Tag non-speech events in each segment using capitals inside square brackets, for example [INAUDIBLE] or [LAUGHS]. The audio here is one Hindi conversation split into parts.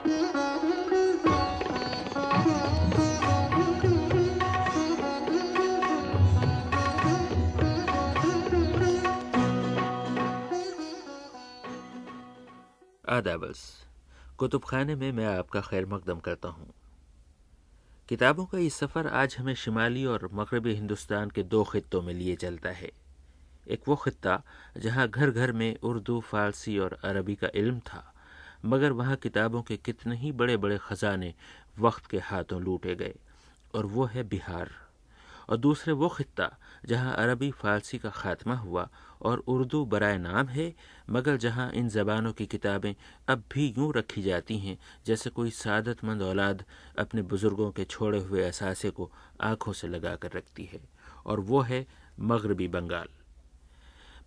आदाबस कुतुब खाने में मैं आपका खैर मकदम करता हूँ। किताबों का ये सफ़र आज हमें शिमाली और मगरबी हिंदुस्तान के दो खत्ों में लिए चलता है। एक वो खत्ता जहाँ घर घर में उर्दू, फारसी और अरबी का इल्म था मगर वहाँ किताबों के कितने ही बड़े बड़े ख़जाने वक्त के हाथों लूटे गए, और वो है बिहार। और दूसरे वो खत्ता, जहाँ अरबी फ़ारसी का ख़ात्मा हुआ और उर्दू बरए नाम है, मगर जहाँ इन ज़बानों की किताबें अब भी यूँ रखी जाती हैं, जैसे कोई सादतमंद औलाद अपने बुज़ुर्गों के छोड़े हुए असासे को आँखों से लगा कर रखती है। और वो है मगरबी बंगाल।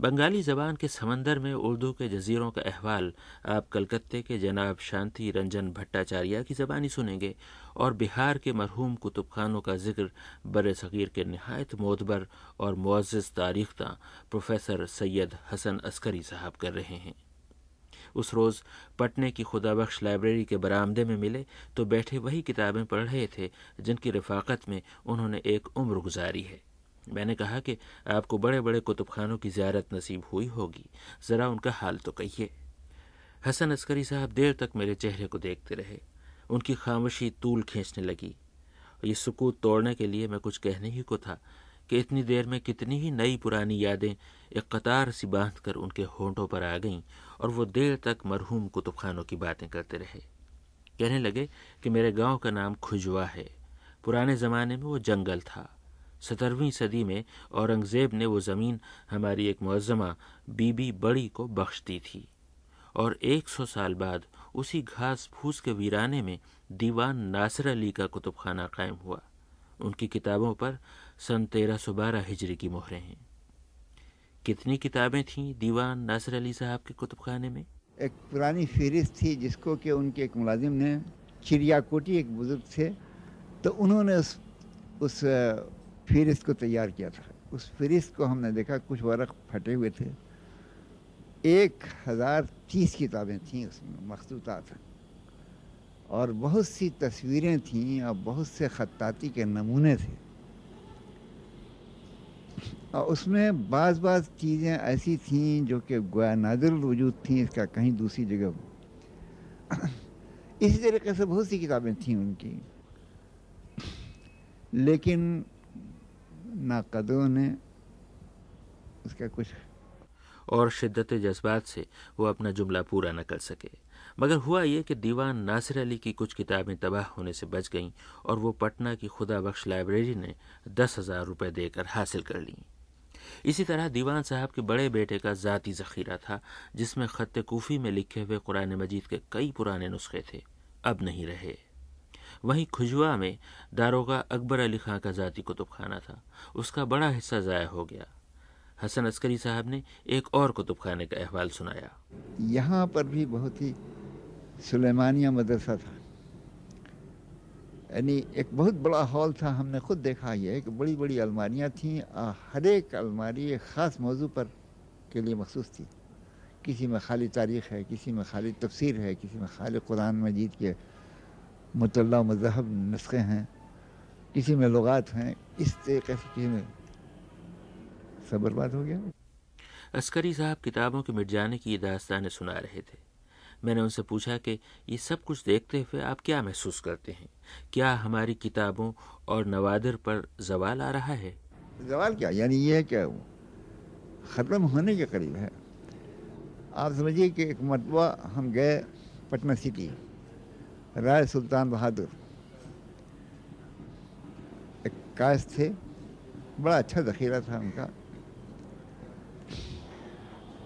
बंगाली ज़बान के समंदर में उर्दू के जजीरों का अहवाल, आप कलकत्ते के जनाब शांति रंजन भट्टाचार्य की ज़बानी सुनेंगे और बिहार के मरहूम कुतुब खानों का ज़िक्र बर सग़ीर के नहायत मोतबर और मुआज़ तारीख्ता प्रोफेसर सैयद हसन अस्करी साहब कर रहे हैं। उस रोज़ पटने की खुदा बख्श लाइब्रेरी के बरामदे में मिले तो बैठे वही किताबें पढ़ रहे थे जिनकी रफाकत में उन्होंने एक उम्र गुजारी है। मैंने कहा कि आपको बड़े बड़े कुतुब खानों की ज्यारत नसीब हुई होगी। ज़रा उनका हाल तो कहिए। हसन अस्करी साहब देर तक मेरे चेहरे को देखते रहे। उनकी खामोशी तूल खींचने लगी। ये सुकूत तोड़ने के लिए मैं कुछ कहने ही को था कि इतनी देर में कितनी ही नई पुरानी यादें एक कतार सी बाँध कर उनके होंठों पर आ गईं और वो देर तक मरहूम कुतुब खानों की बातें करते रहे। कहने लगे कि मेरे गाँव का नाम खुजवा है। पुराने ज़माने में वो जंगल था। सत्रहवीं सदी में औरंगज़ेब ने वो ज़मीन हमारी एक मुआजमा बीबी बड़ी को बख्श दी थी। और एक सौ साल बाद उसी घास फूस के वीराने में दीवान नासिर अली का कुतुब खाना कायम हुआ। उनकी किताबों पर सन तेरह सौ बारह हिजरी की मोहरें हैं। कितनी किताबें थीं दीवान नासिर अली साहब के कुतुब खाने में? एक पुरानी फहरिस्त थी जिसको कि उनके एक मुलाजिम ने चिड़ियाकोटी एक बुज़ुर्ग थे तो उन्होंने उस उस फिरिस्त को तैयार किया था। उस फिरिस्त को हमने देखा, कुछ वर्क फटे हुए थे। एक हज़ार तीस किताबें थीं उसमें मखसूतात और बहुत सी तस्वीरें थीं और बहुत से ख़त्ताती के नमूने थे। और उसमें बाज़ बाज़ चीज़ें ऐसी थीं जो कि गोया नादिर वजूद थी, इसका कहीं दूसरी जगह इसी तरीके से बहुत सी किताबें थीं उनकी। लेकिन नाकदों ने उसका कुछ और शिद्दत जज्बात से वो अपना जुमला पूरा न कर सके। मगर हुआ ये कि दीवान नासिर अली की कुछ किताबें तबाह होने से बच गईं और वो पटना की खुदा बख्श लाइब्रेरी ने दस हज़ार रुपये देकर हासिल कर लीं। इसी तरह दीवान साहब के बड़े बेटे का ज़ाती ज़ख़ीरा था, जिसमें ख़त कूफ़ी में लिखे हुए कुरान मजीद के कई पुराने नुस्खे थे, अब नहीं रहे। वहीं खुजवा में दारोगा अकबर अली खां का ज़ाती कुतुब खाना था। उसका बड़ा हिस्सा ज़ाया हो गया। हसन अस्करी साहब ने एक और कुतुब खाने का अहवाल सुनाया। यहाँ पर भी बहुत ही सुलेमानिया मदरसा था। यानी एक बहुत बड़ा हॉल था, हमने खुद देखा ये कि बड़ी बड़ी अलमारियाँ थीं हर एक अलमारी एक ख़ास मौजू पर के लिए मखसूस थी। किसी में खाली तारीख़ है, किसी में खाली तफसीर है, किसी में खाली कुरान मजीद के मतल्ला मज़हब नुस्खे हैं किसी में लगात हैं इस तरीके से किसी में सब बर्बाद हो गया। अस्करी साहब किताबों के मिट जाने की दास्तानें सुना रहे थे। मैंने उनसे पूछा कि ये सब कुछ देखते हुए आप क्या महसूस करते हैं? क्या हमारी किताबों और नवादर पर जवाल आ रहा है? जवाल क्या? यानी ये है क्या ख़त्म होने के करीब है। आप समझिए कि एक मरतबा हम गए पटना सिटी। राय सुल्तान बहादुर। एक काश थे, बड़ा अच्छा ज़ख़ीरा था उनका।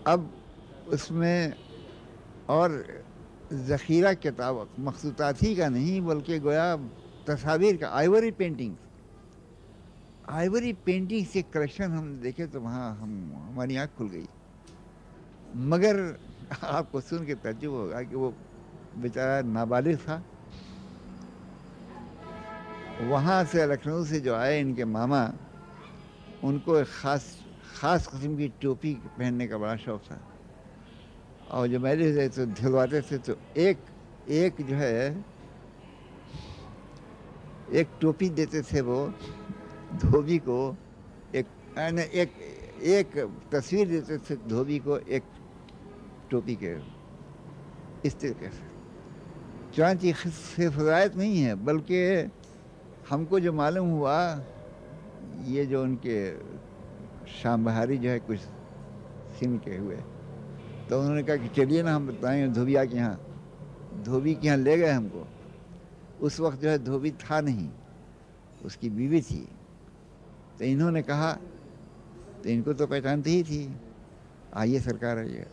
अब उसमें और ज़ख़ीरा किताब मखसूतात ही का नहीं, बल्कि गोया तस्वीर का आइवरी पेंटिंग आइवरी पेंटिंग से कलेक्शन हम देखे तो वहाँ हम, हमारी आँख खुल गई। मगर आपको सुन के तजुब होगा कि वो बेचारा नाबालिग था। वहाँ से लखनऊ से जो आए इनके मामा, उनको एक ख़ास ख़ास कस्म की टोपी पहनने का बड़ा शौक़ था। और जो मेरे से तो धुलवाते थे तो एक एक जो है, एक टोपी देते थे वो धोबी को, एक एक एक तस्वीर देते थे धोबी को एक टोपी के इस तरीके से चुनाची सिर्फ़ हिदायत नहीं है, बल्कि हमको जो मालूम हुआ, ये जो उनके शाम बहारी जो है, कुछ सिम के हुए। तो उन्होंने कहा कि चलिए ना, हम बताएँ धोबिया के यहाँ। धोबी के यहाँ ले गए हमको। उस वक्त जो है, धोबी था नहीं, उसकी बीवी थी। तो इन्होंने कहा तो इनको तो पहचानती ही थी। आइए सरकार, आइए।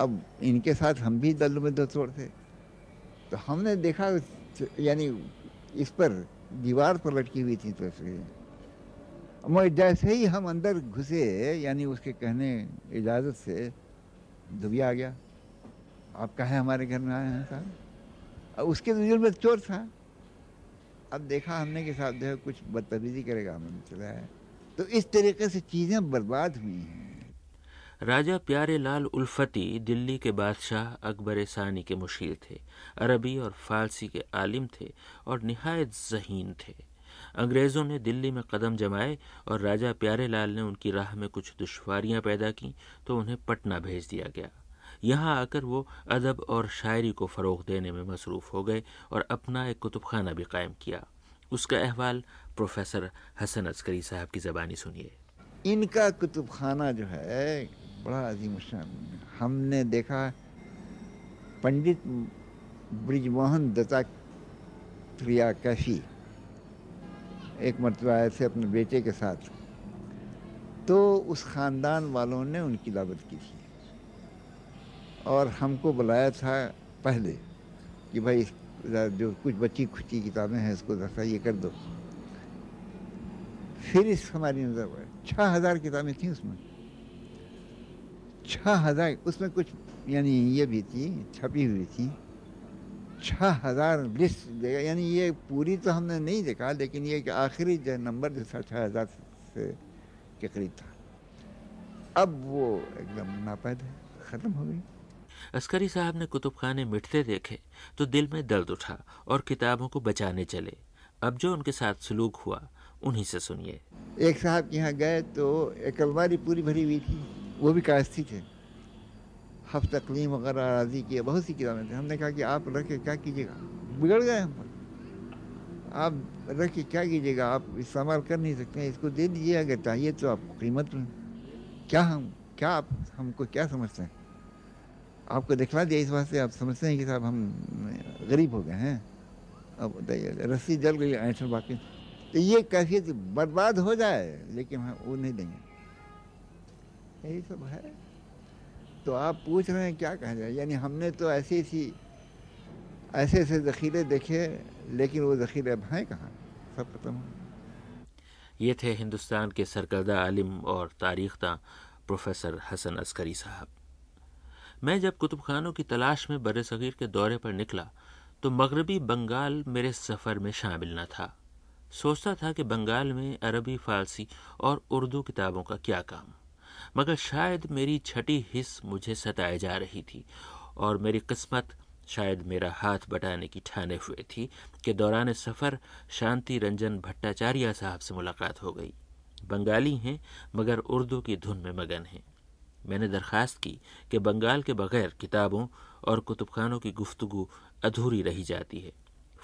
अब इनके साथ हम भी दल में दो तोड़ थे। तो हमने देखा यानी इस पर दीवार पर लटकी हुई थी तस्वीरें। मगर जैसे ही हम अंदर घुसे, यानी उसके कहने इजाज़त से, दुबिया आ गया। आप कहे हमारे घर में आए हैं, साहब? अब उसके नज़र में चोर था। अब देखा हमने के साथ जो है कुछ बदतमीजी करेगा हमने, चला है। तो इस तरीके से चीज़ें बर्बाद हुई हैं। राजा प्यारे लाल उल्फती दिल्ली के बादशाह अकबर सानी के मुशीर थे, अरबी और फारसी के आलिम थे और नहायत जहीन थे। अंग्रेज़ों ने दिल्ली में कदम जमाए और राजा प्यारे लाल ने उनकी राह में कुछ दुश्वारियाँ पैदा की तो उन्हें पटना भेज दिया गया। यहाँ आकर वो अदब और शायरी को फ़रोग देने में मसरूफ़ हो गए और अपना एक कुतुबखाना भी कायम किया। उसका अहवाल प्रोफेसर हसन अस्करी साहब की ज़बानी सुनिए। इनका कुतुबखाना जो है बड़ा अजीम हमने देखा पंडित ब्रिजमोहन दत्तात्रेय कैफी एक मरतबा आए थे अपने बेटे के साथ। तो उस ख़ानदान वालों ने उनकी दावत की थी। और हमको बुलाया था पहले कि भाई जो कुछ बच्ची खुची किताबें हैं इसको दसा ये कर दो। फिर इस हमारी नज़र पर छः हज़ार किताबें थी उसमें। छः हज़ार उसमें कुछ यानी ये भी थी छपी हुई थी। छः हज़ार लिस्ट यानी ये पूरी तो हमने नहीं देखा लेकिन ये कि आखिरी जो नंबर जो था छः हज़ार से के करीब था। अब वो एकदम नापैद है ख़त्म हो गई। अस्करी साहब ने कुतुब खाने मिटते देखे तो दिल में दर्द उठा और किताबों को बचाने चले। अब जो उनके साथ सलूक हुआ उन्हीं से सुनिए। एक साहब के यहाँ गए तो एक अलमारी पूरी भरी हुई थी। वो भी कायस्थी थे। हफ तकलीम वगैरह राज़ी किए, बहुत सी किताबें थी। हमने कहा कि आप रख के क्या कीजिएगा? बिगड़ गए हम आप रख के क्या कीजिएगा? आप इस्तेमाल कर नहीं सकते इसको दे दीजिए, अगर चाहिए तो आप कीमत में। क्या हम, क्या आप, हमको क्या समझते हैं? आपको दिखला दिया इस बात से, आप समझते हैं कि साहब हम गरीब हो गए हैं। अब बताइए, रस्सी जल गई ऐसा बाकी। तो ये कैफियत बर्बाद हो जाए, लेकिन हम वो नहीं देंगे। यही सब है। तो आप पूछ रहे हैं, क्या कहा जाए? यानी हमने तो ऐसी सी, ऐसे ऐसे ज़ख़ीरे देखे, लेकिन वो ज़ख़ीरे अब हैं कहाँ? सब खत्म हो ये थे हिंदुस्तान के सरकर्दा आलिम और तारीख तारीख्ता प्रोफेसर हसन अस्करी साहब। मैं जब कुतुब खानों की तलाश में बर सग़ीर के दौरे पर निकला तो मगरबी बंगाल मेरे सफ़र में शामिल न था। सोचता था कि बंगाल में अरबी, फ़ारसी और उर्दू किताबों का क्या काम। मगर शायद मेरी छठी हिस्स मुझे सताए जा रही थी, और मेरी किस्मत शायद मेरा हाथ बटाने की ठाने हुए थी कि दौरान सफ़र शांति रंजन भट्टाचार्य साहब से मुलाकात हो गई। बंगाली हैं, मगर उर्दू की धुन में मगन हैं। मैंने दरख्वास्त की कि बंगाल के बगैर किताबों और कुतुबखानों की गुफ्तगु अधूरी रही जाती है।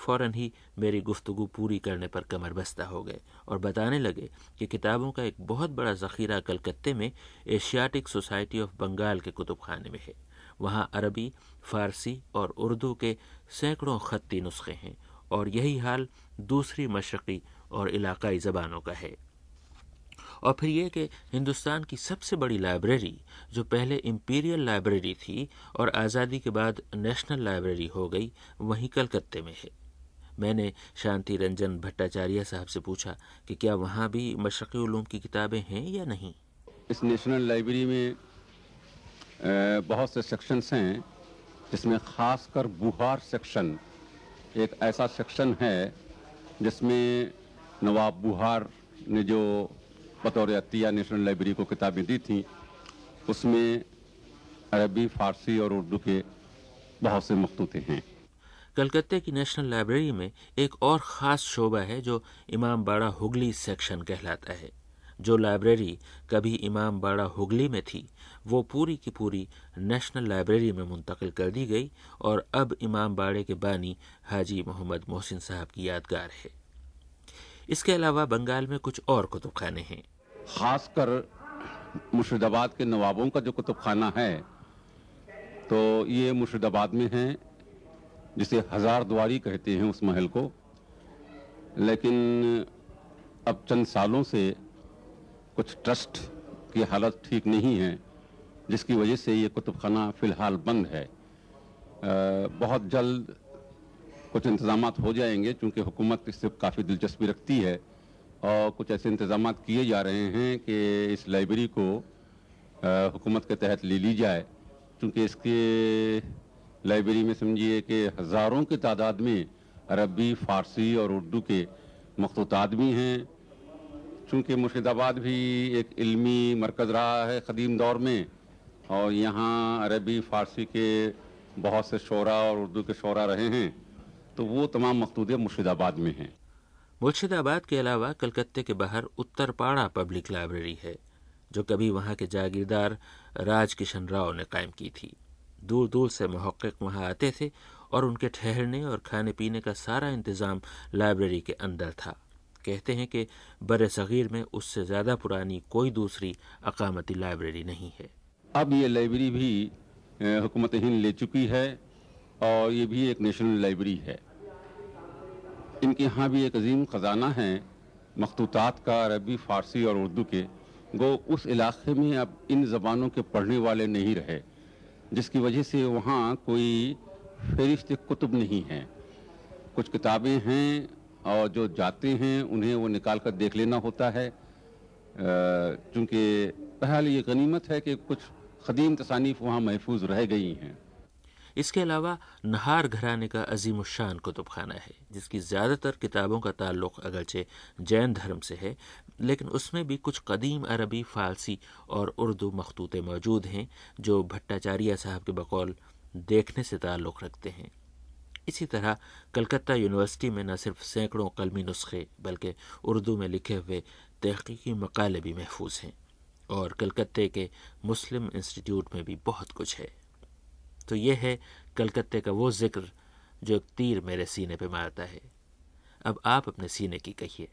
फ़ौरन ही मेरी गुफ्तगु पूरी करने पर कमर बस्ता हो गए और बताने लगे कि किताबों का एक बहुत बड़ा ज़ख़ीरा कलकत्ते में एशियाटिक सोसाइटी ऑफ़ बंगाल के कुतुब खाने में है। वहाँ अरबी, फ़ारसी और उर्दू के सैकड़ों ख़त्ती नुस्खे हैं और यही हाल दूसरी मशरक़ी और इलाकाई ज़बानों का है। और फिर यह कि हिंदुस्तान की सबसे बड़ी लाइब्रेरी, जो पहले इम्पीरियल लाइब्रेरी थी और आज़ादी के बाद नेशनल लाइब्रेरी हो गई, वहीं कलकत्ते में है। मैंने शांति रंजन भट्टाचार्य साहब से पूछा कि क्या वहाँ भी मशरक़ की किताबें हैं या नहीं? इस नेशनल लाइब्रेरी में बहुत से सेक्शंस हैं, जिसमें ख़ासकर बुहार सेक्शन एक ऐसा सेक्शन है, जिसमें नवाब बुहार ने जो बतौर अतिया नेशनल लाइब्रेरी को किताबें दी थी, उसमें अरबी, फ़ारसी और उर्दू के बहुत से मखतूते हैं। कलकत्ते की नेशनल लाइब्रेरी में एक और ख़ास शोबा है जो इमाम बाड़ा हुगली सेक्शन कहलाता है। जो लाइब्रेरी कभी इमाम बाड़ा हुगली में थी, वो पूरी की पूरी नेशनल लाइब्रेरी में मुंतकिल कर दी गई और अब इमाम बाड़े के बानी हाजी मोहम्मद मोहसिन साहब की यादगार है। इसके अलावा बंगाल में कुछ और कुतुब खाने हैं। खासकर मुर्शिदाबाद के नवाबों का जो कुतुब खाना है तो ये मुर्शिदाबाद में है जिसे हज़ार द्वारी कहते हैं उस महल को। लेकिन अब चंद सालों से कुछ ट्रस्ट की हालत ठीक नहीं है जिसकी वजह से ये कुतुब खाना फ़िलहाल बंद है। आ, बहुत जल्द कुछ इंतज़ाम हो जाएँगे क्योंकि हुकूमत इससे काफ़ी दिलचस्पी रखती है और कुछ ऐसे इंतज़ाम किए जा रहे हैं कि इस लाइब्रेरी को हुकूमत के तहत ले ली जाए क्योंकि इसके लाइब्रेरी में समझिए कि हज़ारों की तादाद में अरबी, फ़ारसी और उर्दू के मखतूतात भी हैं। चूँकि मुर्शिदाबाद भी एक इल्मी मरकज़ रहा है क़दीम दौर में, और यहाँ अरबी, फ़ारसी के बहुत से शरा और उर्दू के शरा रहे हैं तो वो तमाम मकतूदे मुर्शिदाबाद में हैं। मुर्शिदाबाद के अलावा कलकत्ते के बाहर उत्तरपाड़ा पब्लिक लाइब्रेरी है, जो कभी वहाँ के जागीरदार राज किशन राव ने कायम की थी। दूर दूर से महक़ वहाँ आते थे और उनके ठहरने और खाने पीने का सारा इंतज़ाम लाइब्रेरी के अंदर था। कहते हैं कि बर सग़ीर में उससे ज़्यादा पुरानी कोई दूसरी अकामती लाइब्रेरी नहीं है। अब ये लाइब्रेरी भी हुकूमत हिंद ले चुकी है और ये भी एक नेशनल लाइब्रेरी है। इनके यहाँ भी एक अजीम ख़जाना है, मखतूतात का अरबी, फ़ारसी और उर्दू के। गो उस इलाके में अब इन ज़बानों के पढ़ने वाले नहीं रहे। जिसकी वजह से वहाँ कोई फहरिस्त कुतुब नहीं है। कुछ किताबें हैं और जो जाते हैं, उन्हें वो निकाल कर देख लेना होता है। चूँकि बहरहाल ये गनीमत है कि कुछ कदीम तसानीफ वहाँ महफूज रह गई हैं। इसके अलावा नहार घराने का अजीम शान कुतुब खाना है, जिसकी ज़्यादातर किताबों का ताल्लुक अगरचे जैन धर्म से है, लेकिन उसमें भी कुछ कदीम अरबी, फ़ारसी और उर्दू मखतूते मौजूद हैं, जो भट्टाचार्य साहब के बकौल देखने से ताल्लुक़ रखते हैं। इसी तरह कलकत्ता यूनिवर्सिटी में न सिर्फ़ सैकड़ों कलमी नुस्खे, बल्कि उर्दू में लिखे हुए तहकीकी मकाले भी महफूज हैं, और कलकत्ते के मुस्लिम इंस्टीट्यूट में भी बहुत कुछ है। तो यह है कलकत्ते का वो ज़िक्र जो एक तीर मेरे सीने पे मारता है। अब आप अपने सीने की कहिए।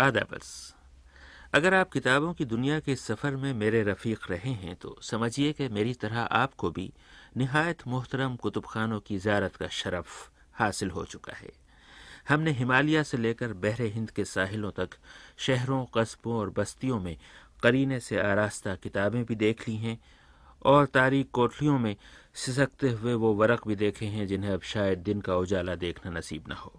आदाबस। अगर आप किताबों की दुनिया के सफ़र में मेरे रफ़ीक रहे हैं तो समझिए कि मेरी तरह आपको भी नहायत मोहतरम कुतुब खानों की ज़ारत का शरफ़ हासिल हो चुका है। हमने हिमालय से लेकर बहरे हिंद के साहिलों तक शहरों, कस्बों और बस्तियों में करीने से आरास्ता किताबें भी देख ली हैं और तारीख कोठलियों में सिसकते हुए वो वरक भी देखे हैं जिन्हें अब शायद दिन का उजाला देखना नसीब न हो।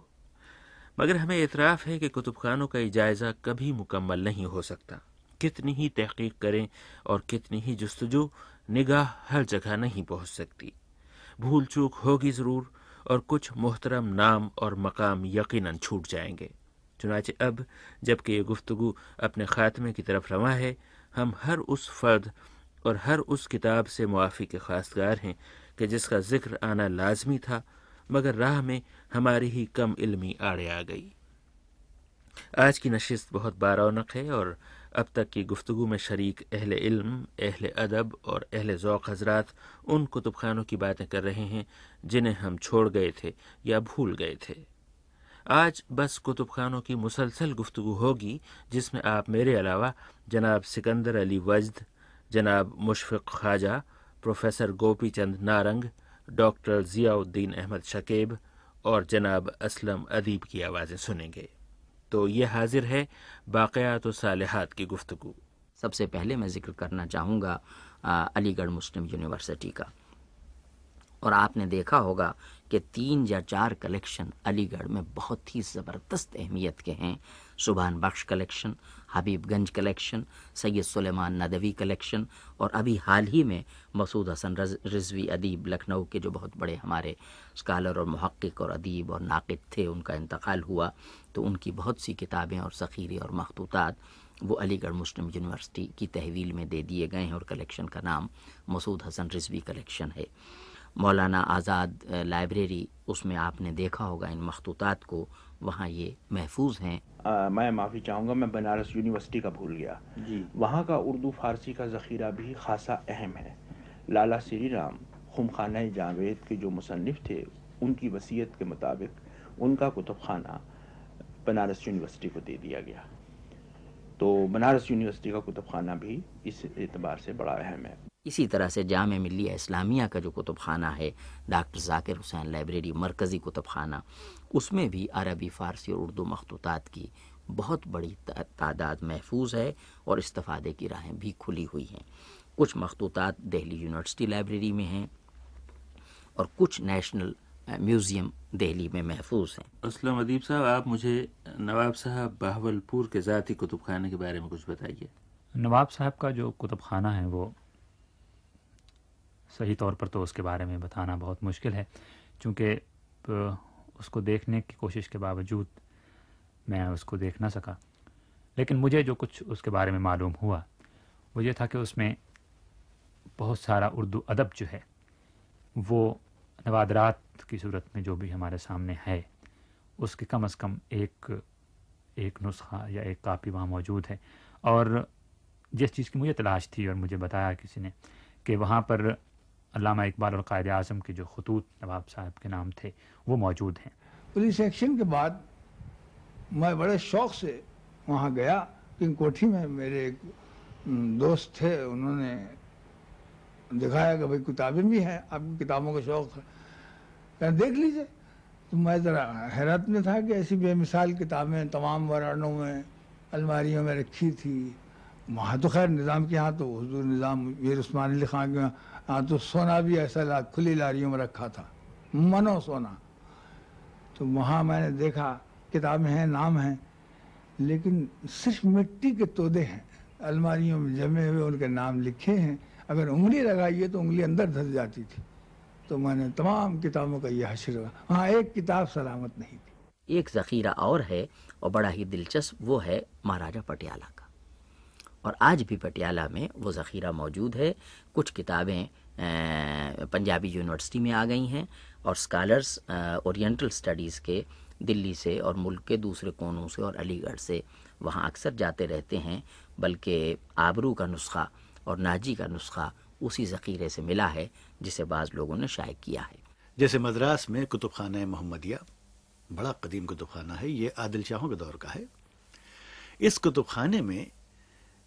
मगर हमें इतराफ़ है कि कुतुब खानों का जायज़ा कभी मुकम्मल नहीं हो सकता। कितनी ही तहकीक करें और कितनी ही जस्तजू, निगाह हर जगह नहीं पहुँच सकती। भूल चूक होगी ज़रूर और कुछ मोहतरम नाम और मकाम यकीनन छूट जाएँगे। चुनाचे अब, जबकि ये गुफ्तु अपने ख़ात्मे की तरफ़ रवा है, हम हर उस फ़र्द और हर उस किताब से मुआफ़ी के खासगार हैं कि जिसका ज़िक्र आना लाजमी था, मगर राह में हमारी ही कम इल्मी आड़े आ गई। आज की नशिस्त बहुत बारौनक है और अब तक की गुफ्तु में शरीक अहल इल्म, अहल अदब और अहल ज़ौक़ हजरात उन कुतुब खानों की बातें कर रहे हैं जिन्हें हम छोड़ गए थे या भूल गए थे। आज बस कुतुब खानों की मुसलसल गुफ्तु होगी, जिसमें आप मेरे अलावा जनाब सिकंदर अली वजद, जनाब मुशफ़ ख्वाजा, प्रोफेसर गोपी चंद नारंग, डॉक्टर ज़ियाउद्दीन अहमद शकेब और जनाब असलम अदीब की आवाज़ें सुनेंगे। तो ये हाजिर है बाक़यात सालहत की गुफ्तु सबसे पहले मैं ज़िक्र करना चाहूँगा अलीगढ़ मुस्लिम यूनिवर्सिटी का। और आपने देखा होगा कि तीन या चार कलेक्शन अलीगढ़ में बहुत ही ज़बरदस्त अहमियत के हैं। Subhan Bakhsh collection, Habibganj collection, Syed Sulaiman Nadvi collection और अभी हाल ही में मसूद हसन रिजवी अदीब लखनऊ के जो बहुत बड़े हमारे स्कॉलर और महक्क और अदीब और नाकद थे, उनका इंतकाल हुआ तो उनकी बहुत सी किताबें और ज़ख़ीरे और मखतूतात वो अलीगढ़ मुस्लिम यूनिवर्सिटी की तहवील में दे दिए गए हैं और कलेक्शन का नाम मसूद हसन रिजवी कलेक्शन है। मौलाना आज़ाद लाइब्रेरी, उसमें आपने देखा होगा इन मखतूतात को वहाँ ये महफूज हैं। मैं माफ़ी चाहूँगा मैं बनारस यूनिवर्सिटी का भूल गया। जी। वहाँ का उर्दू फ़ारसी का ज़ख़ीरा भी खासा अहम है। लाला श्री राम खुमखाना जावेद के जो मुसनफ़ थे उनकी वसीयत के मुताबिक उनका कुतुब खाना बनारस यूनिवर्सिटी को दे दिया गया। तो बनारस यूनिवर्सिटी का कुतुब खाना भी इस एतबार से बड़ा अहम है। इसी तरह से जाम मिलिया इस्लामिया का जो कुतुब खाना है डॉक्टर जाकिर हुसैन लाइब्रेरी मरकज़ी कुतुब खाना उसमें भी अरबी फ़ारसी और उर्दू मखतूतात की बहुत बड़ी तादाद महफूज है और इस्तफ़ादे की राहें भी खुली हुई हैं। कुछ मखतूतात दिल्ली यूनिवर्सिटी लाइब्रेरी में हैं और कुछ नेशनल म्यूज़ियम दिल्ली में महफूज हैं। असलम अदीब साहब आप मुझे नवाब साहब बहावलपुर के ज़ाती कुतुब खाने के बारे में कुछ बताइए। नवाब साहब का जो कुतुब खाना है वो सही तौर पर तो उसके बारे में बताना बहुत मुश्किल है क्योंकि उसको देखने की कोशिश के बावजूद मैं उसको देख ना सका। लेकिन मुझे जो कुछ उसके बारे में मालूम हुआ, वो ये था कि उसमें बहुत सारा उर्दू अदब जो है, वो नवादरात की सूरत में जो भी हमारे सामने है, उसके कम अज़ कम एक एक नुस्खा या एक कापी वहाँ मौजूद है। और जिस चीज़ की मुझे तलाश थी और मुझे बताया किसी ने कि वहाँ पर अलामा इकबाल और कायद आज़म के जो खतूत नवाब साहब के नाम थे, वो मौजूद हैं। पुलिस एक्शन के बाद मैं बड़े शौक़ से वहाँ गया कि कोठी में मेरे एक दोस्त थे, उन्होंने दिखाया कि भाई किताबें भी हैं, आपकी किताबों का शौक़ है। देख लीजिए। तो मैं ज़रा हैरत में था कि ऐसी बेमिसाल किताबें तमाम वरानों में, अलमारियों में रखी थी। वहाँ तो खैर निज़ाम के यहाँ तो हजूर निज़ाम वीर उस्मान अली खां के हाँ तो सोना भी ऐसा ला, खुली लारियों में रखा था। मनो सोना। तो वहाँ मैंने देखा किताबें हैं नाम हैं लेकिन सिर्फ़ मिट्टी के तोदे हैं। अलमारियों में जमे हुए उनके नाम लिखे हैं। अगर उंगली लगाइए तो उंगली अंदर धस जाती थी। तो मैंने तमाम किताबों का यह हशर हाँ एक किताब सलामत नहीं थी। एक ज़ख़ीरा और है और बड़ा ही दिलचस्प वो है महाराजा पटियाला का। और आज भी पटियाला में वो ज़ख़ीरा मौजूद है। कुछ किताबें पंजाबी यूनिवर्सिटी में आ गई हैं और स्कॉलर्स ओरिएंटल स्टडीज़ के दिल्ली से और मुल्क के दूसरे कोनों से और अलीगढ़ से वहाँ अक्सर जाते रहते हैं, बल्कि आबरू का नुस्खा और नाजी का नुस्खा उसी ज़ख़ीरे से मिला है, जिसे बाज़ लोगों ने शाये किया है। जैसे मद्रास में कुतुब खाना मोहम्मदिया, बड़ा कदीम कुतुब खाना है, ये आदिल शाहों के दौर का है। इस कुतुब खाने में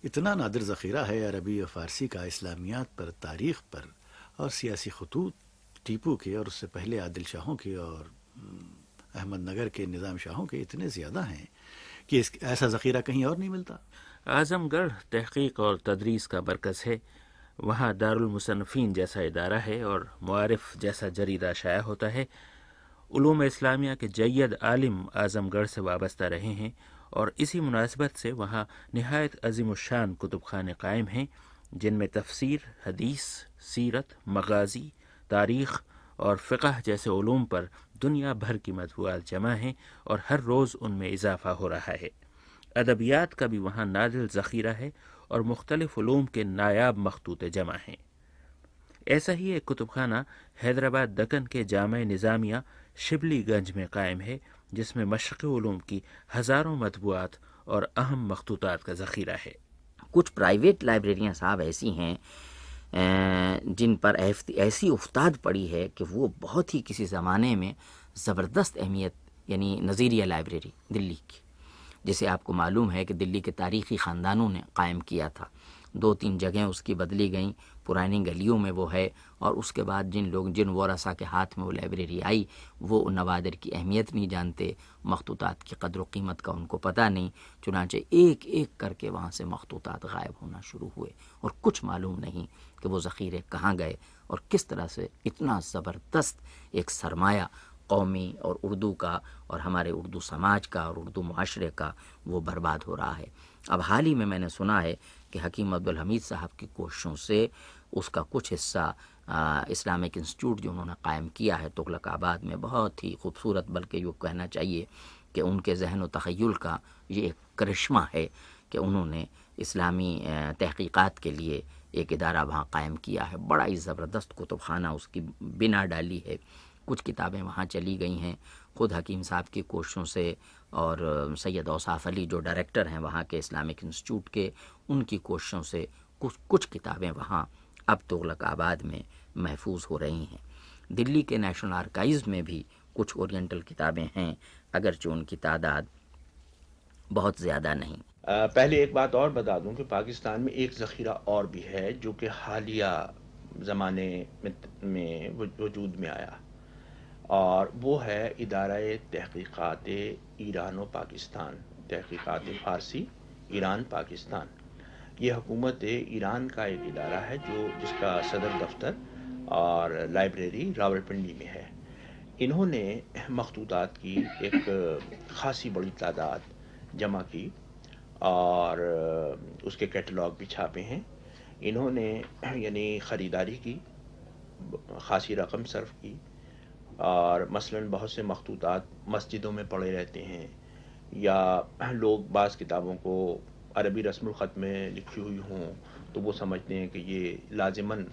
इतना नादिर ज़ख़ीरा है अरबी और फ़ारसी का इस्लामियात पर, तारीख़ पर और सियासी खतूत टीपू के और उससे पहले आदिल शाहों के और अहमद नगर के निज़ाम शाहों के इतने ज़्यादा हैं कि इस, ऐसा ज़ख़ीरा कहीं और नहीं मिलता। आज़मगढ़ तहकीक और तदरीस का मरकज़ है। वहाँ दारुलमुसनफ़ीन जैसा इदारा है और मुआरफ जैसा जरीदा शाया होता है। उलूम इस्लामिया के जैद आलिम आज़मगढ़ से वाबस्ता रहे हैं और इसी मुनासबत से वहाँ नहायत अजीम शान कुतुब खाने कायम हैं, जिनमें तफसीर, हदीस, सीरत, मगाजी, तारीख़ और फ़िक़ह जैसे ूम पर दुनिया भर की मतबूआत जमा हैं और हर रोज़ उनमें इजाफ़ा हो रहा है। अदबियात का भी वहाँ नादिल ज़ख़ीरा है और मुख्तलिफ़ ूम के नायाब मखतूत जमा हैं। ऐसा ही एक कुतुब खाना हैदराबाद दक्कन के जाम निज़ामिया शिबलीगंज में कायम है जिसमें मशक़ की हज़ारों मतबूआत और अहम मखतूतात का ज़ख़ीरा है। कुछ प्राइवेट लाइब्रेरियाँ साहब ऐसी हैं जिन पर ऐसी उफ्ताद पड़ी है कि वो बहुत ही किसी ज़माने में ज़बरदस्त अहमियत, यानी नज़ीरिया लाइब्रेरी, दिल्ली की, जिसे आपको मालूम है कि दिल्ली के तारीख़ी ख़ानदानों ने कायम किया था। दो तीन जगह उसकी बदली गई पुरानी गलियों में वो है और उसके बाद जिन लोग, जिन वरसा के हाथ में वो लाइब्रेरी आई, वो नवादर की अहमियत नहीं जानते, मखतूतात की कदर कीमत का उनको पता नहीं, चुनाचे एक एक करके वहाँ से मखतूतात गायब होना शुरू हुए और कुछ मालूम नहीं कि वो ज़ख़ीरे कहाँ गए और किस तरह से इतना ज़बरदस्त एक सरमाया कौमी और उर्दू का और हमारे उर्दू समाज का और उर्दू माशरे का वो बर्बाद हो रहा है। अब हाल ही में मैंने सुना है कि हकीम अब्दुल हमीद साहब की कोशिशों से उसका कुछ हिस्सा इस्लामिक इंस्टीट्यूट जो उन्होंने कायम किया है तुगलक आबाद में बहुत ही खूबसूरत, बल्कि यूँ कहना चाहिए कि उनके जहन व तखयल का ये एक करिश्मा है कि उन्होंने इस्लामी तहकीक़ात के लिए एक इदारा वहाँ कायम किया है। बड़ा ही ज़बरदस्त कुतुब खाना उसकी बिना डाली है। कुछ किताबें वहाँ चली गई हैं, खुद हकीम साहब की कोशिशों से और सैयद औसाफ अली जो डायरेक्टर हैं वहाँ के इस्लामिक इंस्टीट्यूट के, उनकी कोशिशों से कुछ कुछ किताबें वहाँ अब तुगलक आबाद में महफूज हो रही हैं। दिल्ली के नेशनल आर्काइव में भी कुछ ओरिएंटल किताबें हैं अगरचे उनकी तादाद बहुत ज़्यादा नहीं। पहले एक बात और बता दूँ कि पाकिस्तान में एक ज़ख़ीरा और भी है जो कि हालिया ज़माने में, में वजूद में आया। और वो है इदारा तहकीक़ात ईरान व पाकिस्तान। तहकीक़ात फ़ारसी ईरान पाकिस्तान ये हुकूमत ईरान का एक इदारा है जो जिसका सदर दफ्तर और लाइब्रेरी रावलपिंडी में है। इन्होंने मखतूतात की एक ख़ासी बड़ी तादाद जमा की और उसके कैटलॉग भी छापे हैं। इन्होंने, यानी ख़रीदारी की, ख़ासी रकम सर्फ की और मसलन बहुत से मखतूतात मस्जिदों में पड़े रहते हैं या लोग बाज़ किताबों को अरबी रस्मख़त में लिखी हुई हों तो वो समझते हैं कि ये लाजमन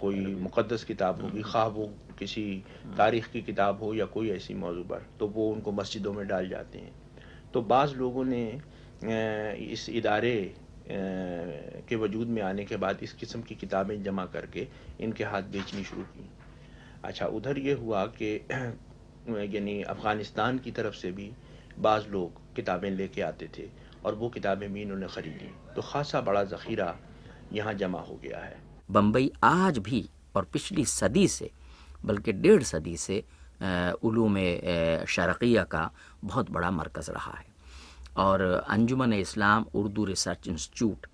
कोई मुक़दस किताब होगी खा वो किसी तारीख़ की किताब हो या कोई ऐसी मौजू पर तो वो उनको मस्जिदों में डाल जाते हैं। तो बाज़ लोगों ने इस इदारे के वजूद में आने के बाद इस किस्म की किताबें जमा करके इनके हाथ बेचनी शुरू की। अच्छा उधर ये हुआ कि [CLEARS THROAT] यानी अफ़गानिस्तान की तरफ़ से भी बाज़ लोग किताबें लेके आते थे। और वो किताबें भी इन्होंने ख़रीदी। तो ख़ासा बड़ा ज़ख़ीरा यहाँ जमा हो गया है। बम्बई आज भी और पिछली सदी से, बल्कि डेढ़ सदी से उलूम शरकिया का बहुत बड़ा मरकज़ रहा है। और अंजुमन इस्लाम उर्दू रिसर्च इंस्टीट्यूट,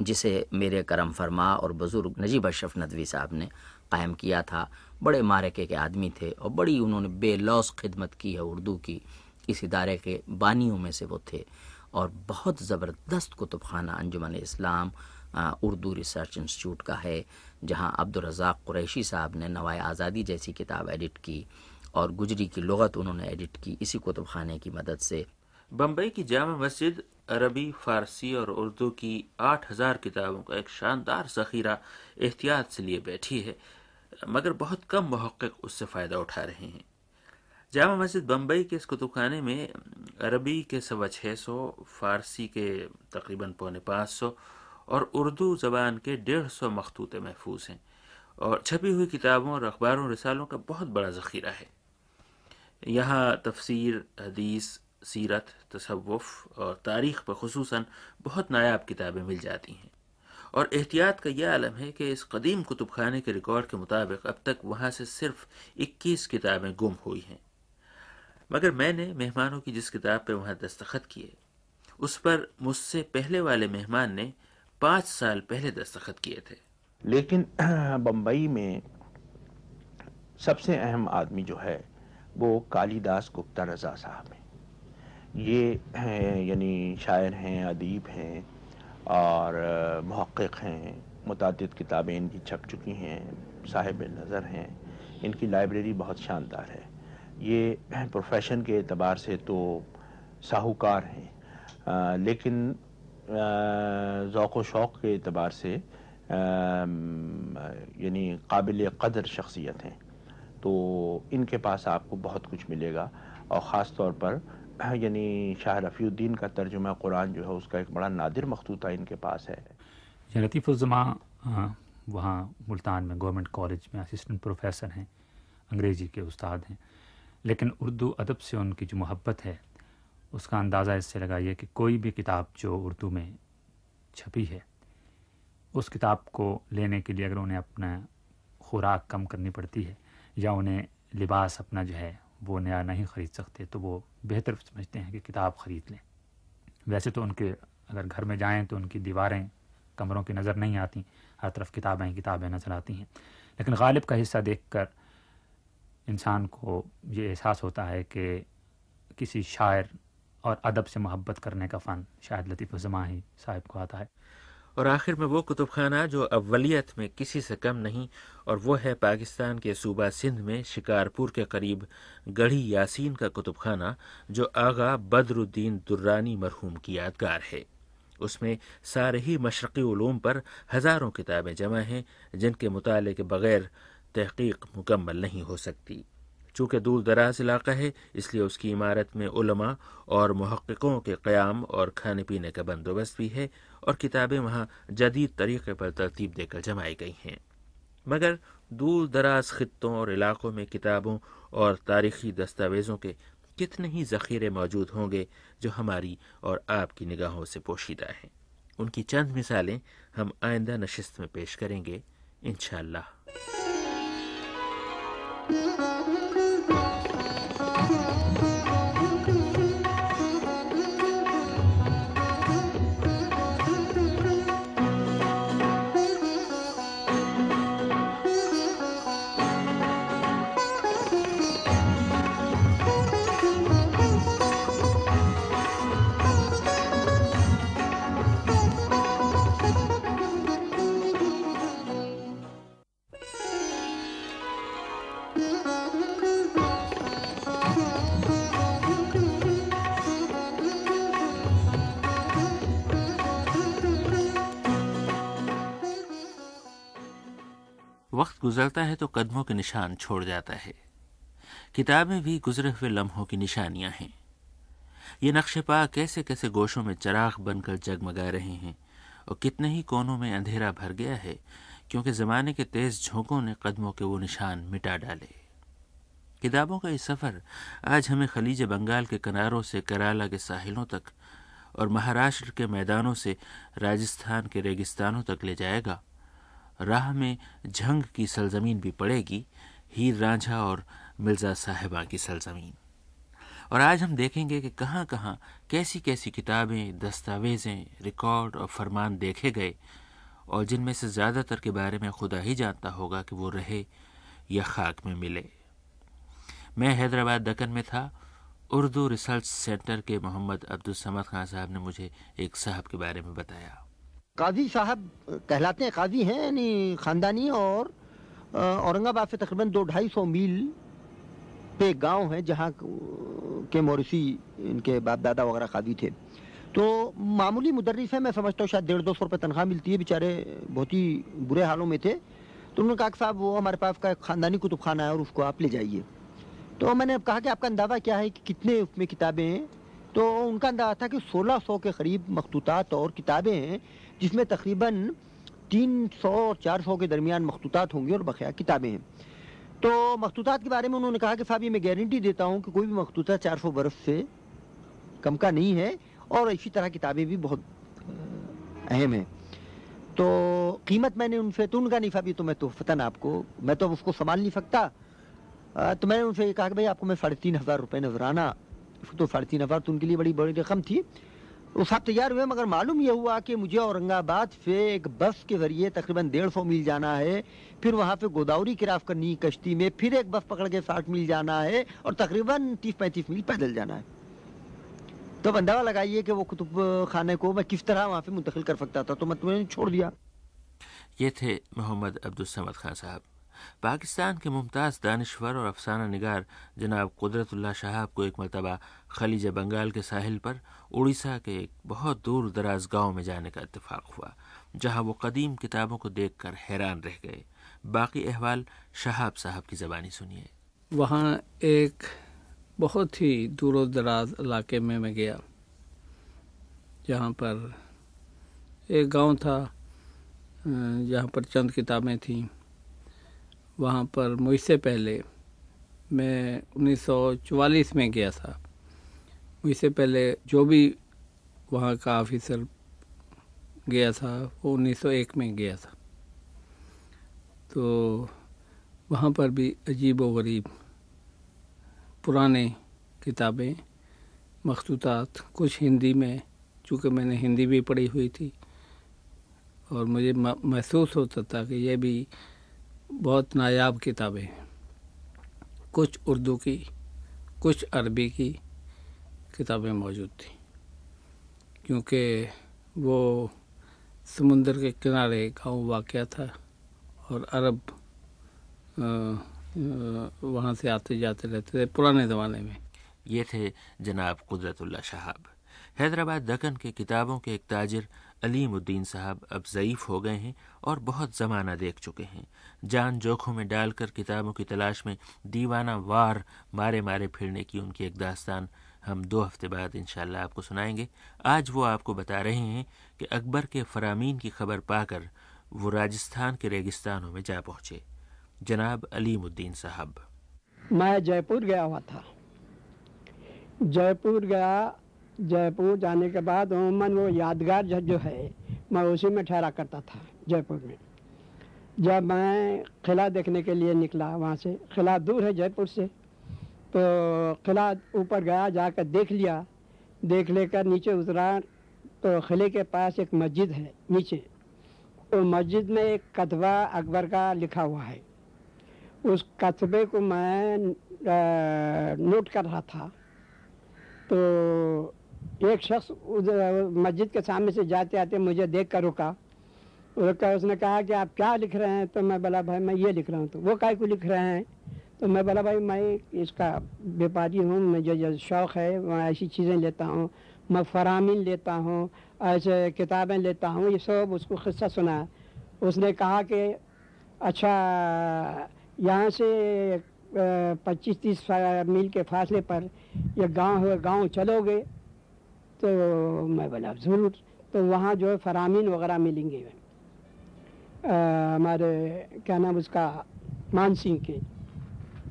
जिसे मेरे करम फरमा और बुज़ुर्ग नजीब अशरफ नदवी साहब ने कायम किया था, बड़े मारके के आदमी थे और बड़ी उन्होंने बेलौस खिदमत की है उर्दू की। इस इदारे के बानियों में से वो थे। और बहुत ज़बरदस्त कुतुब खाना अंजुमन इस्लाम उर्दू रिसर्च इंस्टीट्यूट का है, जहाँ अब्दुलरज़ाक कुरैशी साहब ने नवाए आज़ादी जैसी किताब एडिट की और गुजरी की लगत उन्होंने एडिट की इसी कुतुब खाने की मदद से। बम्बई की जामा मस्जिद, अरबी, फ़ारसी और उर्दू की आठ हज़ार किताबों का एक शानदार ज़ख़ीरा एहतियात से लिए बैठी है, मगर बहुत कम महक़ उससे फ़ायदा उठा रहे हैं। जामा मस्जिद बम्बई के इस कुतुब खाने में, अरबी के सवा छः सौ, फ़ारसी के तकरीबन पौने पाँच सौ और उर्दू ज़बान के डेढ़ सौ मखतूत महफूज हैं। और छपी हुई किताबों और अखबारों रिसालों का बहुत बड़ा ज़ख़ीरा है। यहाँ तफसीर, हदीस, सीरत तसवुफ़ और तारीख़ पर खसूस बहुत नायाब किताबें मिल जाती हैं। और एहतियात का यह आलम है कि इस कदीम कुतुब खाने के रिकॉर्ड के मुताबिक अब तक वहाँ से सिर्फ़ 21 किताबें गुम हुई हैं। मगर मैंने मेहमानों की जिस किताब पर वहाँ दस्तखत किए, उस पर मुझसे पहले वाले मेहमान ने पाँच साल पहले दस्तखत किए थे। लेकिन [CLEARS THROAT] बम्बई में सबसे अहम आदमी जो है, वो कालीदास गुप्ता रजा साहब हैं। ये हैं, यानी शायर हैं, अदीब हैं, और महक़ हैं मुतद किताबें इनकी छप चुकी हैं, साहिब नज़र हैं, इनकी लाइब्रेरी बहुत शानदार है। ये प्रोफेशन के अतबार से तो साहूकार हैं। लेकिन ज़ौक़ शौक़ के अतबार से यानी काबिल कदर शख्सियत हैं। तो इनके पास आपको बहुत कुछ मिलेगा और ख़ास तौर पर, यानी शाह रफ़ीउद्दीन का तर्जुमा कुरान जो है उसका एक बड़ा नादिर मखतूता इनके पास है। लतीफ़ुज़मा वहाँ मुल्तान में गवर्नमेंट कॉलेज में असिस्टेंट प्रोफेसर हैं, अंग्रेज़ी के उस्ताद हैं। लेकिन उर्दू अदब से उनकी जो मोहब्बत है, उसका अंदाज़ा इससे लगाइए कि कोई भी किताब जो उर्दू में छपी है, उस किताब को लेने के लिए अगर उन्हें अपना खुराक कम करनी पड़ती है या उन्हें लिबास अपना जो है वो नया नहीं ख़रीद सकते तो वो बेहतर समझते हैं कि किताब ख़रीद लें। वैसे तो उनके अगर घर में जाएँ तो उनकी दीवारें कमरों की नज़र नहीं आती, हर तरफ़ किताबें किताबें नज़र आती हैं। लेकिन गालिब का हिस्सा देख कर इंसान को ये एहसास होता है कि किसी शायर और अदब से मोहब्बत करने का फ़न शायद लतीफ़ जमा ही साहिब को आता है। और आखिर में वो कुतुब खाना जो अव्वलियत में किसी से कम नहीं, और वो है पाकिस्तान के सूबा सिंध में शिकारपुर के करीब गढ़ी यासीन का कुतुब खाना जो आगा बदरुद्दीन दुर्रानी मरहूम की यादगार है। उसमें सारे ही मशरक़ी पर हज़ारों किताबें जमा हैं, जिनके मुताले के बग़ैर तहकीक मुकम्मल नहीं हो सकती। चूँकि दूर दराज इलाका है, इसलिए उसकी इमारत में उलमा और महक़ों के क़्याम और खाने पीने का बंदोबस्त भी है और किताबें वहाँ जदीद तरीके पर तरतीब देकर जमाई गई हैं। मगर दूर दराज खत्ों और इलाकों में किताबों और तारीखी दस्तावेज़ों के कितने ही ज़ख़ीरे मौजूद होंगे, जो हमारी और आपकी निगाहों से पोशीदा हैं। उनकी चंद मिसालें हम आइंदा नशस्त में पेश करेंगे इनशाला वक्त गुजरता है तो कदमों के निशान छोड़ जाता है। किताबें भी गुजरे हुए लम्हों की निशानियाँ हैं। ये नक्शेपा कैसे कैसे गोशों में चराग बनकर जगमगा रहे हैं और कितने ही कोनों में अंधेरा भर गया है, क्योंकि ज़माने के तेज़ झोंकों ने कदमों के वो निशान मिटा डाले। किताबों का ये सफ़र आज हमें खलीज बंगाल के किनारों से कराला के साहिलों तक और महाराष्ट्र के मैदानों से राजस्थान के रेगिस्तानों तक ले जाएगा। राह में झंग की सरजमीन भी पड़ेगी, हीर रांझा और मिर्ज़ा साहिबा की सरजमीन। और आज हम देखेंगे कि कहाँ कहाँ कैसी कैसी किताबें, दस्तावेज़ें, रिकॉर्ड और फरमान देखे गए और जिनमें से ज़्यादातर के बारे में खुदा ही जानता होगा कि वो रहे या खाक में मिले। मैं हैदराबाद दक्कन में था, उर्दू रिसर्च सेंटर के मोहम्मद अब्दुल समद खान साहब ने मुझे एक साहब के बारे में बताया। काजी साहब कहलाते हैं काजी हैं, यानी ख़ानदानी और औरंगाबाद से तकरीबन दो ढाई सौ मील पे गाँव है, जहाँ के मोरसी इनके बाप दादा वगैरह काजी थे। तो मामूली मुदर्रिस है, मैं समझता हूँ शायद डेढ़ दो सौ रुपये तनख्वाह मिलती है, बेचारे बहुत ही बुरे हालों में थे। तो उन्होंने कहा कि साहब, वो हमारे पास का ख़ानदानी कुतुब खाना है और उसको आप ले जाइए। तो मैंने कहा कि आपका अंदाज़ा क्या है कि कितने उसमें किताबें हैं? तो उनका अंदाज़ा था कि सोलह सौ के करीब मखतूतात और किताबें हैं जिसमें तकरीबन तीन सौ और चार सौ के दरमियान मखतूतात होंगे और बखया किताबें हैं। तो मखतूतात के बारे में उन्होंने कहा कि साहब, ये मैं गारंटी देता हूँ कि कोई भी मखतूता चार सौ बरस से कम का नहीं है और इसी तरह किताबें भी बहुत अहम हैं। तो कीमत मैंने उनसे तो उनका नहीं साहब, ये तो मैं तो फतन आपको, मैं तो उसको संभाल नहीं सकता। तो मैंने उनसे ये कहा कि भाई, आपको मैं साढ़े तीन हज़ार रुपये नजराना तो साढ़े तीन हज़ार तो उनके लिए बड़ी बड़ी रकम थी। सब तैयार हुए, मगर मालूम यह हुआ कि मुझे औरंगाबाद से एक बस के ज़रिए तकरीबन डेढ़ सौ मील जाना है। फिर वहाँ पे गोदावरी क्रॉस करनी कश्ती में फिर एक बस पकड़ के साठ मील जाना है और तकरीबन तीस पैंतीस मील पैदल जाना है। तो अंदाज़ा लगाइए कि वो कुतुब खाने को मैं किस तरह वहाँ पे मुंतकिल कर सकता था तो मैं तुम्हें छोड़ दिया। ये थे मोहम्मद अब्दुल समद खान साहब। पाकिस्तान के मुमताज़ दानश्वर और अफसाना निगार जनाब कुदरतुल्ला शहाब को एक मरतबा खलीज बंगाल के साहिल पर उड़ीसा के एक बहुत दूर दराज गाँव में जाने का इतफाक़ हुआ, जहाँ वो कदीम किताबों को देखकर हैरान रह गए। बाकी अहवाल शहाब साहब की ज़बानी सुनिए। वहाँ एक बहुत ही दूर दराज इलाके में मैं गया, जहाँ पर एक गाँव था जहाँ पर चंद किताबें थीं। वहाँ पर मुझसे पहले मैं 1944 में गया था। मुझसे पहले जो भी वहाँ का ऑफिसर गया था, वो 1901 में गया था। तो वहाँ पर भी अजीब व गरीब पुराने किताबें मखतूतात कुछ हिंदी में, चूँकि मैंने हिंदी भी पढ़ी हुई थी, और मुझे महसूस होता था कि यह भी बहुत नायाब किताबें कुछ उर्दू की, कुछ अरबी की किताबें मौजूद थी, क्योंकि वो समुंदर के किनारे गाँव वाक़ था और अरब वहाँ से आते जाते रहते थे पुराने ज़माने में। ये थे जनाब कुदरतुल्ला शहाब। हैदराबाद दक्कन के किताबों के एक ताजिर अलीमुद्दीन साहब अब ज़यीफ़ हो गए हैं और बहुत ज़माना देख चुके हैं। जान जोखों में डालकर किताबों की तलाश में दीवाना वार मारे मारे फिरने की उनकी एक दास्तान हम दो हफ़्ते बाद इन आपको सुनाएँगे। आज वो आपको बता रहे हैं कि अकबर के फरामीन की खबर पाकर वो राजस्थान के रेगिस्तानों में जा पहुँचे। जनाब अलीमुद्दीन साहब। मैं जयपुर गया हुआ था। जयपुर गया जयपुर जाने के बाद उमूमन वो यादगार जो है, मैं उसी में ठहरा करता था, जयपुर में। जब मैं किला देखने के लिए निकला वहाँ से, किला दूर है जयपुर से तो किला ऊपर गया, जाकर देख लिया। देख लेकर नीचे उतरा तो किले के पास एक मस्जिद है, नीचे। तो मस्जिद में एक कतबा अकबर का लिखा हुआ है। उस कतबे को मैं नोट कर रहा था। तो एक शख्स मस्जिद के सामने से जाते आते मुझे देख कर रुका। रुका उसने कहा कि आप क्या लिख रहे हैं? तो मैं बोला, भाई, मैं ये लिख रहा हूँ। तो वो काय को लिख रहे हैं? तो मैं बोला, भाई, मैं इसका व्यापारी हूँ मुझे जो शौक़ है मैं ऐसी चीज़ें लेता हूँ। मैं फरामीन लेता हूँ, ऐसे किताबें लेता हूँ, ये सब उसको क़स्सा सुना। उसने कहा कि अच्छा यहाँ से पच्चीस तीस मील के फासले पर यह गाँव है, गाँव चलोगे? तो मैं बोला, ज़रूर। तो वहाँ जो है फरामीन वगैरह मिलेंगे। हमारे, क्या नाम उसका, मान सिंह के।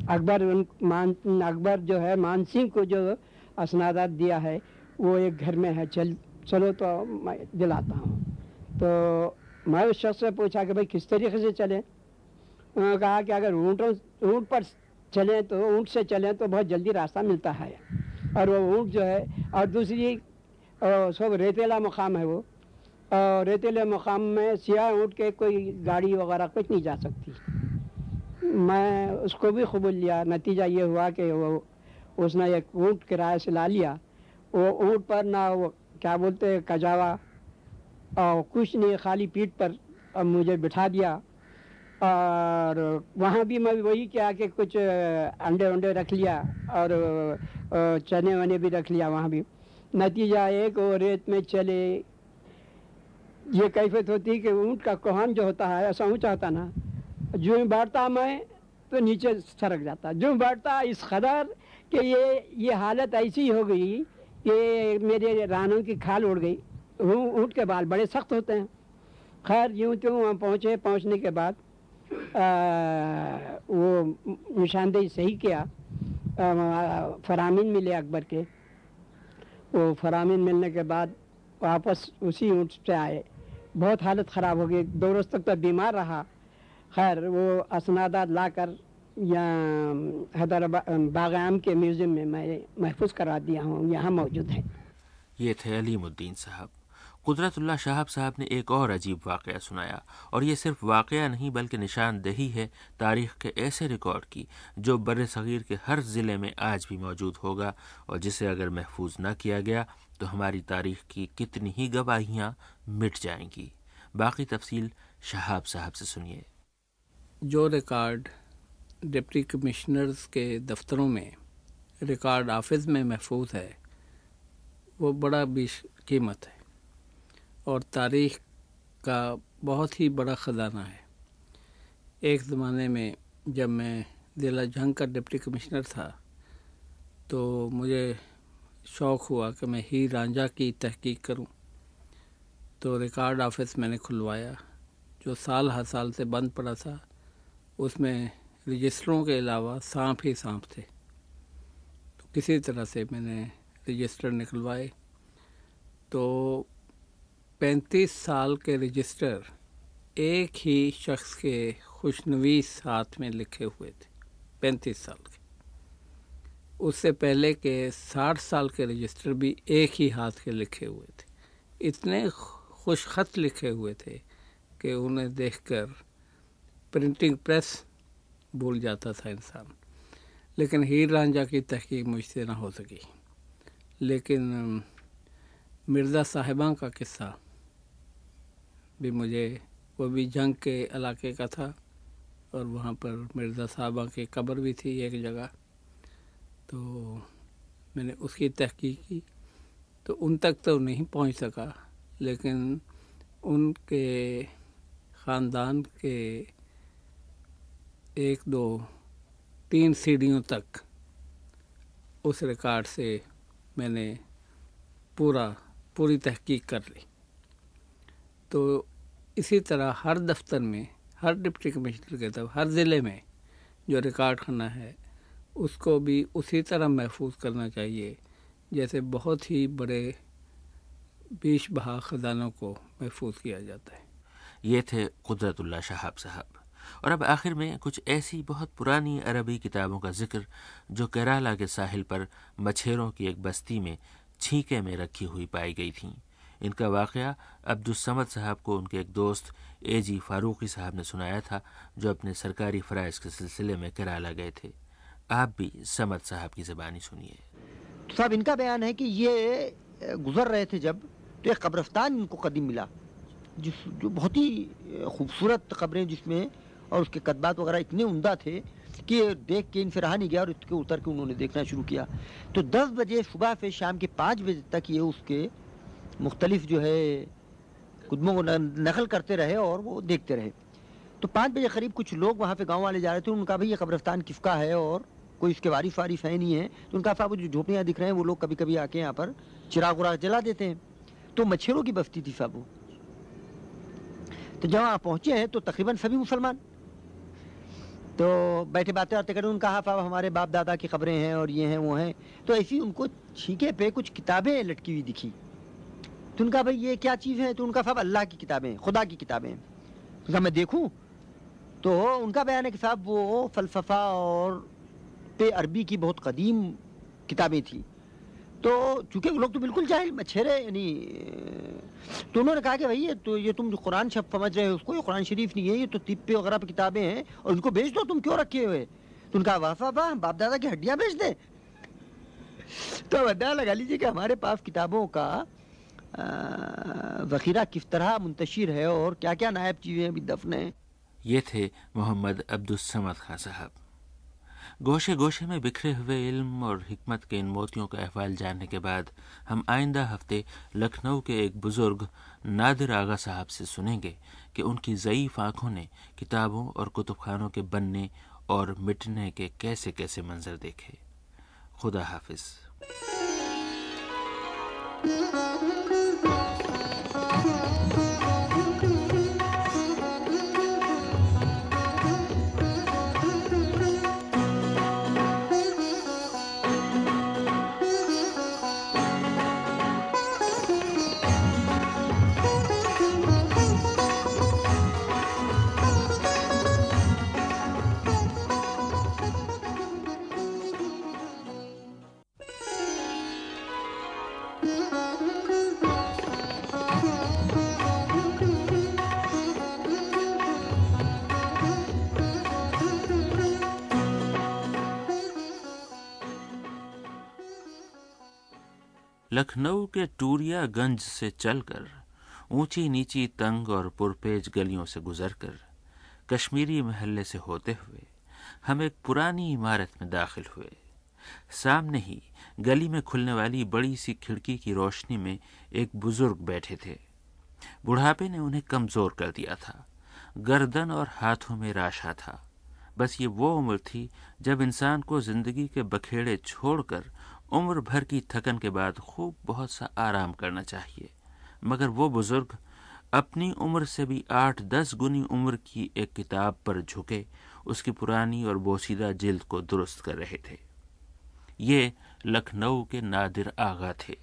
अकबर उन, मान, अकबर जो है, मान सिंह को जो असनादात दिया है, वो एक घर में है। चल, चलो तो मैं दिलाता हूँ। तो मैं उस शख्स से पूछा कि भाई, किस तरीके से चलें? उन्होंने कहा कि अगर ऊँटों, ऊँट पर चलें तो ऊँट से चलें तो बहुत जल्दी रास्ता मिलता है। और वो ऊँट जो है, और दूसरी सब रेतीला मकाम है वो। और रेतीले मकाम में सियाह ऊँट के कोई गाड़ी वगैरह कुछ नहीं जा सकती। मैं उसको भी कबूल लिया। नतीजा ये हुआ कि वो, उसने एक ऊँट किराए से ला लिया। वो ऊँट पर ना वो, क्या बोलते कजावा। और कुछ नहीं, खाली पीठ पर मुझे बिठा दिया। और वहाँ भी मैं वही किया कि कुछ अंडे वंडे रख लिया और चने वने भी रख लिया वहाँ भी। नतीजा एक वो रेत में चले। ये कैफियत होती कि ऊँट का कोहन जो होता है ऐसा ऊँचा होता ना जो बैठता मैं तो नीचे सरक जाता। जो बैठता इस कदर कि ये ये हालत ऐसी हो गई कि मेरे रानों की खाल उड़ गई। ऊँट के बाल बड़े सख्त होते हैं। खैर यूँ त्यों वहाँ पहुँचे। पहुँचने के बाद आ, वो निशानदेही सही किया। फरामीन मिले अकबर के। वो फरामीन मिलने के बाद वापस उसी ऊँट से आए। बहुत हालत ख़राब हो गई। दो रोज़ तक तो बीमार रहा। खैर, वो असनादात ला कर यहाँ के म्यूज़ियम में मैं महफूज करा दिया हूँ। यहाँ मौजूद है। ये थे अलीमुद्दीन साहब। कुदरतुल्ला शाहब साहब ने एक और अजीब वाक़ सुनाया, और ये सिर्फ़ वाक़ नहीं, बल्कि निशानदही है तारीख़ के ऐसे रिकॉर्ड की, जो बर सग़ीर के हर ज़िले में आज भी मौजूद होगा, और जिसे अगर महफूज न किया गया तो हमारी तारीख़ की कितनी ही गवाहियाँ मिट जाएँगी। बाकी तफसील शहाब साहब से सुनिए। जो रिकॉर्ड डिप्टी कमिश्नर्स के दफ्तरों में रिकॉर्ड ऑफ़िस में महफूज है, वो बड़ा कीमत है। और तारीख़ का बहुत ही बड़ा ख़जाना है। एक ज़माने में जब मैं ज़िला जंग का डिप्टी कमिश्नर था तो मुझे शौक़ हुआ कि मैं ही रांझा की तहकीक करूँ। तो रिकॉर्ड ऑफ़िस मैंने खुलवाया, जो साल हर साल से बंद पड़ा था। उसमें रजिस्टरों के अलावा सांप ही सांप थे। तो किसी तरह से मैंने रजिस्टर निकलवाए। तो पैंतीस साल के रजिस्टर एक ही शख्स के खुशनवीस हाथ में लिखे हुए थे, पैंतीस साल के। उससे पहले के साठ साल के रजिस्टर भी एक ही हाथ के लिखे हुए थे। इतने खुश खत लिखे हुए थे कि उन्हें देखकर प्रिंटिंग प्रेस भूल जाता था इंसान। लेकिन हीर रांझा की तहकीक मुझसे ना हो सकी। लेकिन मिर्ज़ा साहिबा का किस्सा भी मुझे, वो भी जंग के इलाके का था और वहाँ पर मिर्ज़ा साहबा की कब्र भी थी एक जगह। तो मैंने उसकी तहकीक की तो उन तक तो नहीं पहुँच सका, लेकिन उनके ख़ानदान के एक दो, तीन सीढ़ियों तक उस रिकॉर्ड से मैंने पूरा, पूरी तहकीक कर ली। तो इसी तरह हर दफ्तर में, हर डिप्टी कमिश्नर के तरफ़ हर ज़िले में जो रिकॉर्ड खाना है, उसको भी उसी तरह महफूज करना चाहिए। जैसे बहुत ही बड़े बीश बहा ख़जानों को महफूज किया जाता है। ये थे कुदरतुल्ला शहाब साहब। और अब आखिर में कुछ ऐसी बहुत पुरानी अरबी किताबों का ज़िक्र, जो केराला के साहिल पर मछेरों की एक बस्ती में छींके में रखी हुई पाई गई थीं। इनका वाक़ अब्दुलसमद साहब को उनके एक दोस्त ए जी फारूकी साहब ने सुनाया था, जो अपने सरकारी फ़राइज़ के सिलसिले में केराला गए थे। आप भी समद साहब की ज़बानी सुनिए। तो साहब, इनका बयान है कि ये गुजर रहे थे जब तो एक कब्रस्तान इनको कदीम मिला, जिस, जो बहुत ही खूबसूरत कब्रें जिसमें, और उसके कदबात वगैरह इतने उमदा थे कि देख के इनसे रहा नहीं गया और इसके उतर के उन्होंने देखना शुरू किया। तो 10 बजे सुबह से शाम के 5 बजे तक ये उसके मुख्तलिफ़ जो है, कुदमों को नकल करते रहे और वो देखते रहे। तो पाँच बजे करीब कुछ लोग वहाँ पे गाँव वाले जा रहे थे, उनका भाई ये कब्रस्तान किसका है और कोई इसके वारिफ वारिफ है नहीं है तो उनका साहब जो झोपड़ियाँ दिख रहे हैं, वो लोग कभी कभी आके यहाँ पर चिराग उराग जला देते हैं। तो मच्छरों की बस्ती थी साहब वो। तो जब वहाँ पहुँचे हैं तो तकरीबन सभी मुसलमान। तो बैठे बातें बातें करें उनका हाफ़ हमारे बाप दादा की खबरें हैं और ये हैं, वो हैं। तो ऐसी उनको छीके पे कुछ किताबें लटकी हुई दिखी। तो उनका भाई, ये क्या चीज़ है? तो उनका साहब अल्लाह की किताबें, खुदा की किताबें। उनका मैं देखूँ तो उनका बयान है कि साहब, वो फ़लसफ़ा और पे अरबी की बहुत कदीम किताबें थी। तो चूँकि वो लोग तो बिल्कुल जाहिल मच्छेरे यानी तो उन्होंने कहा कि भाई, ये तो ये तुम जो कुरान शब समझ रहे हो उसको, ये कुरान शरीफ नहीं है, ये तो तिप्पे वगैरह पर किताबें हैं, और उनको बेच दो, तुम क्यों रखे हुए? तो उनका वाफा वाह बाप दादा की हड्डियाँ बेच दे। तो अंदाज़ा लगा लीजिए कि हमारे पास किताबों का ज़ख़ीरा किस तरह मुंतशिर है और क्या क्या नायब चीज़ें अभी दफन हैं? ये थे मोहम्मद अब्दुलसमद खां साहब। गोशे गोशे में बिखरे हुए इल्म और हिकमत के इन मोतियों का अहवाल जानने के बाद हम आइंदा हफ़्ते लखनऊ के एक बुज़ुर्ग नादिर आगा साहब से सुनेंगे कि उनकी ज़यीफ़ आँखों ने किताबों और कुतुब खानों के बनने और मिटने के कैसे कैसे मंजर देखे। खुदा हाफिज़। Thank you. लखनऊ के टूरियागंज से चलकर ऊँची नीची तंग और पुरपेज गलियों से गुजरकर कश्मीरी महल्ले से होते हुए हम एक पुरानी इमारत में दाखिल हुए। सामने ही गली में खुलने वाली बड़ी सी खिड़की की रोशनी में एक बुज़ुर्ग बैठे थे। बुढ़ापे ने उन्हें कमज़ोर कर दिया था। गर्दन और हाथों में राशा था। बस ये वो उम्र थी जब इंसान को ज़िंदगी के बखेड़े छोड़कर उम्र भर की थकन के बाद खूब बहुत सा आराम करना चाहिए। मगर वो बुज़ुर्ग अपनी उम्र से भी आठ दस गुनी उम्र की एक किताब पर झुके, उसकी पुरानी और बोसीदा जिल्द को दुरुस्त कर रहे थे। ये लखनऊ के नादिर आगा थे।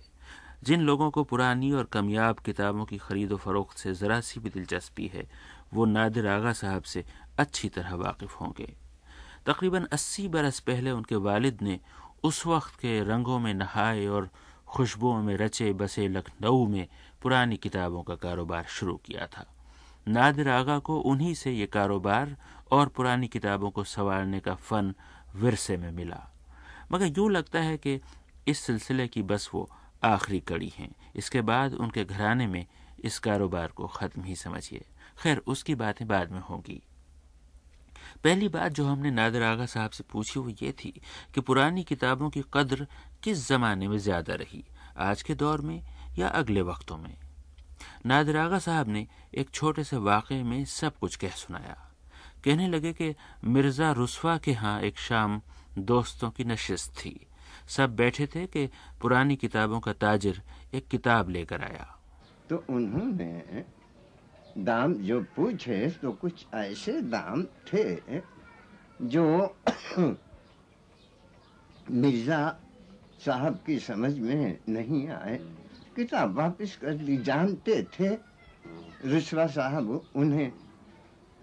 जिन लोगों को पुरानी और कमयाब किताबों की खरीदो फरोख्त से ज़रा सी भी दिलचस्पी है, वो नादिर आगा साहब से अच्छी तरह वाकिफ़ होंगे। तकरीबन अस्सी बरस पहले उनके वालिद ने उस वक्त के रंगों में नहाए और खुशबुओं में रचे बसे लखनऊ में पुरानी किताबों का कारोबार शुरू किया था। नादिर आगा को उन्हीं से ये कारोबार और पुरानी किताबों को संवारने का फ़न विरसे में मिला। मगर यूँ लगता है कि इस सिलसिले की बस वो आखिरी कड़ी हैं। इसके बाद उनके घराने में इस कारोबार को ख़त्म ही समझिए। खैर, उसकी बातें बाद में होंगी। पहली बात जो हमने नादिर आगा साहब से पूछी वो ये थी कि पुरानी किताबों की कद्र किस ज़माने में ज़्यादा रही? आज के दौर में या अगले वक्तों में? नादिर आगा साहब ने एक छोटे से वाक़े में सब कुछ कह सुनाया। कहने लगे कि मिर्ज़ा रुस्वा के यहाँ एक शाम दोस्तों की नशस्त थी। सब बैठे थे कि पुरानी किताबों का ताजिर एक किताब लेकर आया। तो उन्होंने दाम जो पूछे तो कुछ ऐसे दाम थे जो [COUGHS] मिर्ज़ा साहब की समझ में नहीं आए। किताब वापस कर दी जानते थे रुसवा साहब उन्हें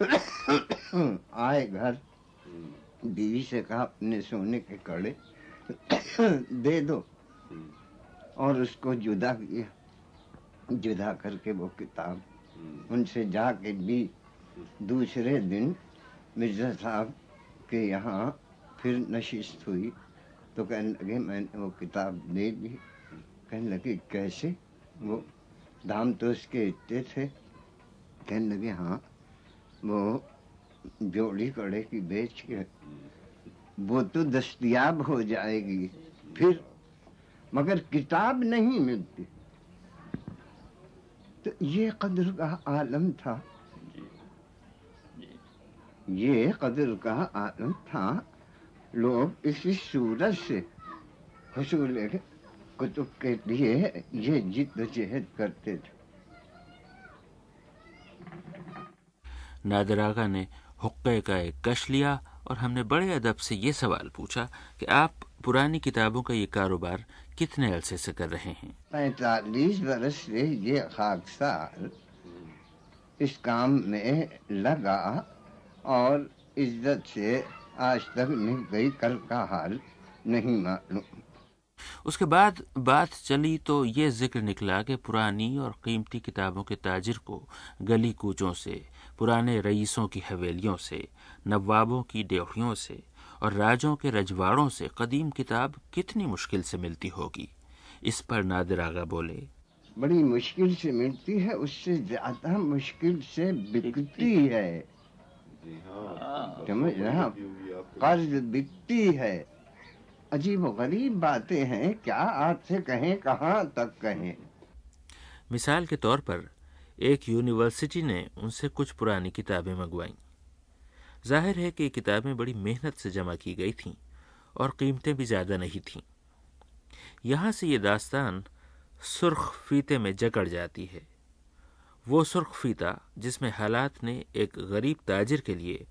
[COUGHS] आए घर। बीवी से कहा, अपने सोने के कड़े [COUGHS] दे दो। और उसको जुदा किया। जुदा करके वो किताब उनसे जाके भी दूसरे दिन मिर्ज़ा साहब के यहाँ फिर नशिस्त हुई। तो कहने लगे, मैंने वो किताब दे दी। कहने लगे, कैसे? वो, दाम तो उसके इतने थे। कहने लगे हाँ वो जोड़ी कड़े की बेच के, वो तो दस्तियाब हो जाएगी फिर। मगर किताब नहीं मिलती। तो ये कदर का आलम था। ये कदर का आलम था। लोग इसी सूरत से हसूल कुतुब के लिए ये जिद्दोजहद करते थे। नादिर आगा ने हुक्के का एक कश लिया और हमने बड़े अदब से ये सवाल पूछा कि आप पुरानी किताबों का ये कारोबार कितने अरसे से कर रहे हैं? पैतालीस बरस से ये खाकसार इस काम में लगा और इज़्ज़त से आज तक नहीं गई कल का हाल नहीं मालूम। उसके बाद बात चली तो ये ज़िक्र निकला कि पुरानी और कीमती किताबों के ताजिर को गली कूचों से पुराने रईसों की हवेलियों से नवाबों की ड्योढ़ियों से और राजों के रजवाड़ों से कदीम किताब कितनी मुश्किल से मिलती होगी। इस पर नादिर आगा बोले बड़ी मुश्किल से मिलती है उससे ज़्यादा मुश्किल से बिकती है। समझ रहा कर्ज बिकती है। अजीब गरीब बातें हैं क्या आपसे कहें कहाँ तक कहें? मिसाल के तौर पर एक यूनिवर्सिटी ने उनसे कुछ पुरानी किताबें मंगवाईं। ज़ाहिर है कि ये किताबें बड़ी मेहनत से जमा की गई थीं और कीमतें भी ज़्यादा नहीं थीं। यहाँ से ये दास्तान सुर्ख फीते में जकड़ जाती है। वो सुर्ख फीता जिसमें हालात ने एक गरीब ताजिर के लिए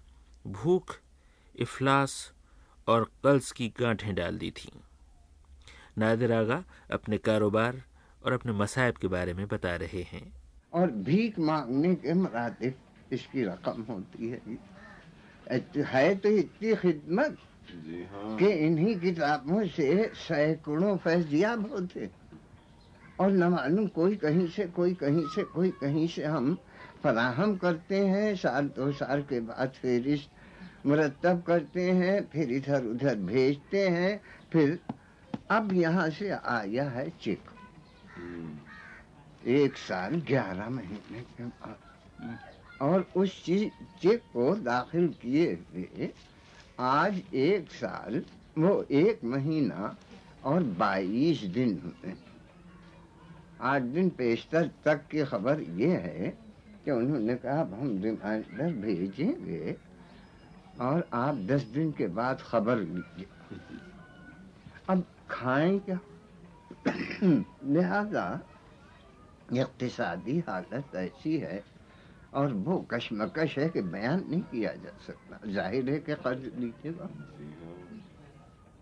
भूख, इफलास और कल्स की गांठें डाल दी थीं। नादिर आगा अपने कारोबार और अपने मसायब के बारे में बता रहे हैं। और भीख मांगने के मरातिब इसकी रकम होती है। है तो इतनी खिदमत हाँ। कि इन्हीं किताबों से सैकड़ों फैजियाब होते और न मालूम कोई कहीं से कोई कहीं से कोई कहीं से हम फराहम करते हैं साल दो साल के बाद फेरिस्त मुरतब करते हैं फिर इधर उधर भेजते हैं फिर अब यहाँ से आया है चेक हम्म। एक साल ग्यारह महीने के बाद और उस चीज़ चेक को दाखिल किए हुए आज एक साल, वो एक महीना और बाईस दिन हुए आठ दिन पेशतर तक की खबर ये है कि उन्होंने कहा, अब हम रिमाइंडर भेजेंगे और आप दस दिन के बाद खबर लीजिए। अब खाएँ क्या? [CLEARS THROAT] लिहाजा इकतसादी हालत ऐसी है और वो कशमकश है कि बयान नहीं किया जा सकता। ज़ाहिर है कि कर्ज लीजिएगा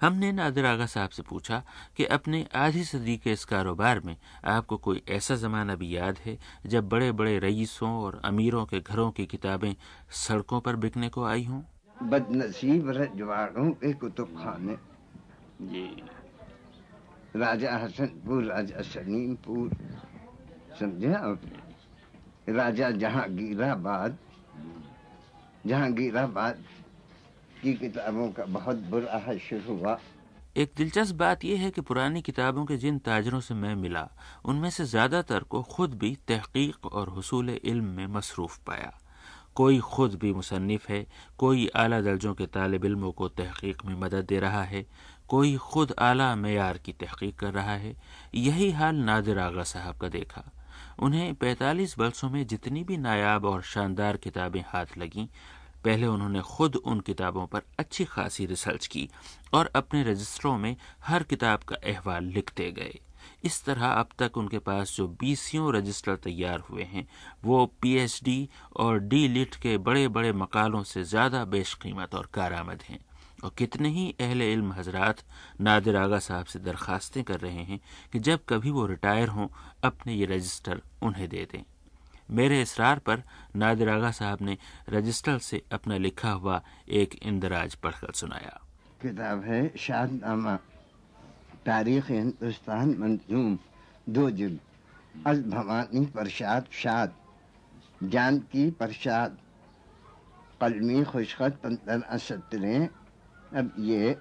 हमने नादिर आगा साहब से पूछा कि अपने आधी सदी के इस कारोबार में आपको कोई ऐसा ज़माना भी याद है जब बड़े बड़े रईसों और अमीरों के घरों की किताबें सड़कों पर बिकने को आई हों? बदनसीब रजवाड़ों के कुतुब खाने। जी। राजा हसनपुर राजा सलीमपुर समझे आप? राजा जहांगीराबाद जहांगीराबाद की किताबों का बहुत बुरा हशर हुआ। एक दिलचस्प बात यह है कि पुरानी किताबों के जिन ताजरों से मैं मिला, उनमें से ज़्यादातर को खुद भी तहकीक और हसूल इल्म में मसरूफ़ पाया। कोई खुद भी मुसन्फ़ है, कोई आला दर्जों के तालब इल्मों को तहकीक में मदद दे रहा है, कोई खुद आला मैार की तहकीक कर रहा है। यही हाल नादिर आगा साहब का देखा। उन्हें 45 बरसों में जितनी भी नायाब और शानदार किताबें हाथ लगीं, पहले उन्होंने खुद उन किताबों पर अच्छी खासी रिसर्च की और अपने रजिस्टरों में हर किताब का अहवाल लिखते गए। इस तरह अब तक उनके पास जो बीसियों रजिस्टर तैयार हुए हैं, वो पीएचडी और डी लिट के बड़े बड़े मकालों से ज़्यादा बेशकीमत और कारामद हैं। और कितने ही अहले इल्म हजरात नादिर आगा साहब से दरखास्तें कर रहे हैं कि जब कभी वो रिटायर हों, अपने ये रजिस्टर उन्हें दे दें। मेरे इसरार पर नादिर आगा साहब ने रजिस्टर से अपना लिखा हुआ एक इंदराज पढ़कर सुनाया। किताब है शादनामा तारीख हिंदुस्तान मंजूम, दो जुल अज भवानी प्रसाद शाद, जानकी प्रसाद कलमी खुशखत पंद्रह सत्रह अब ये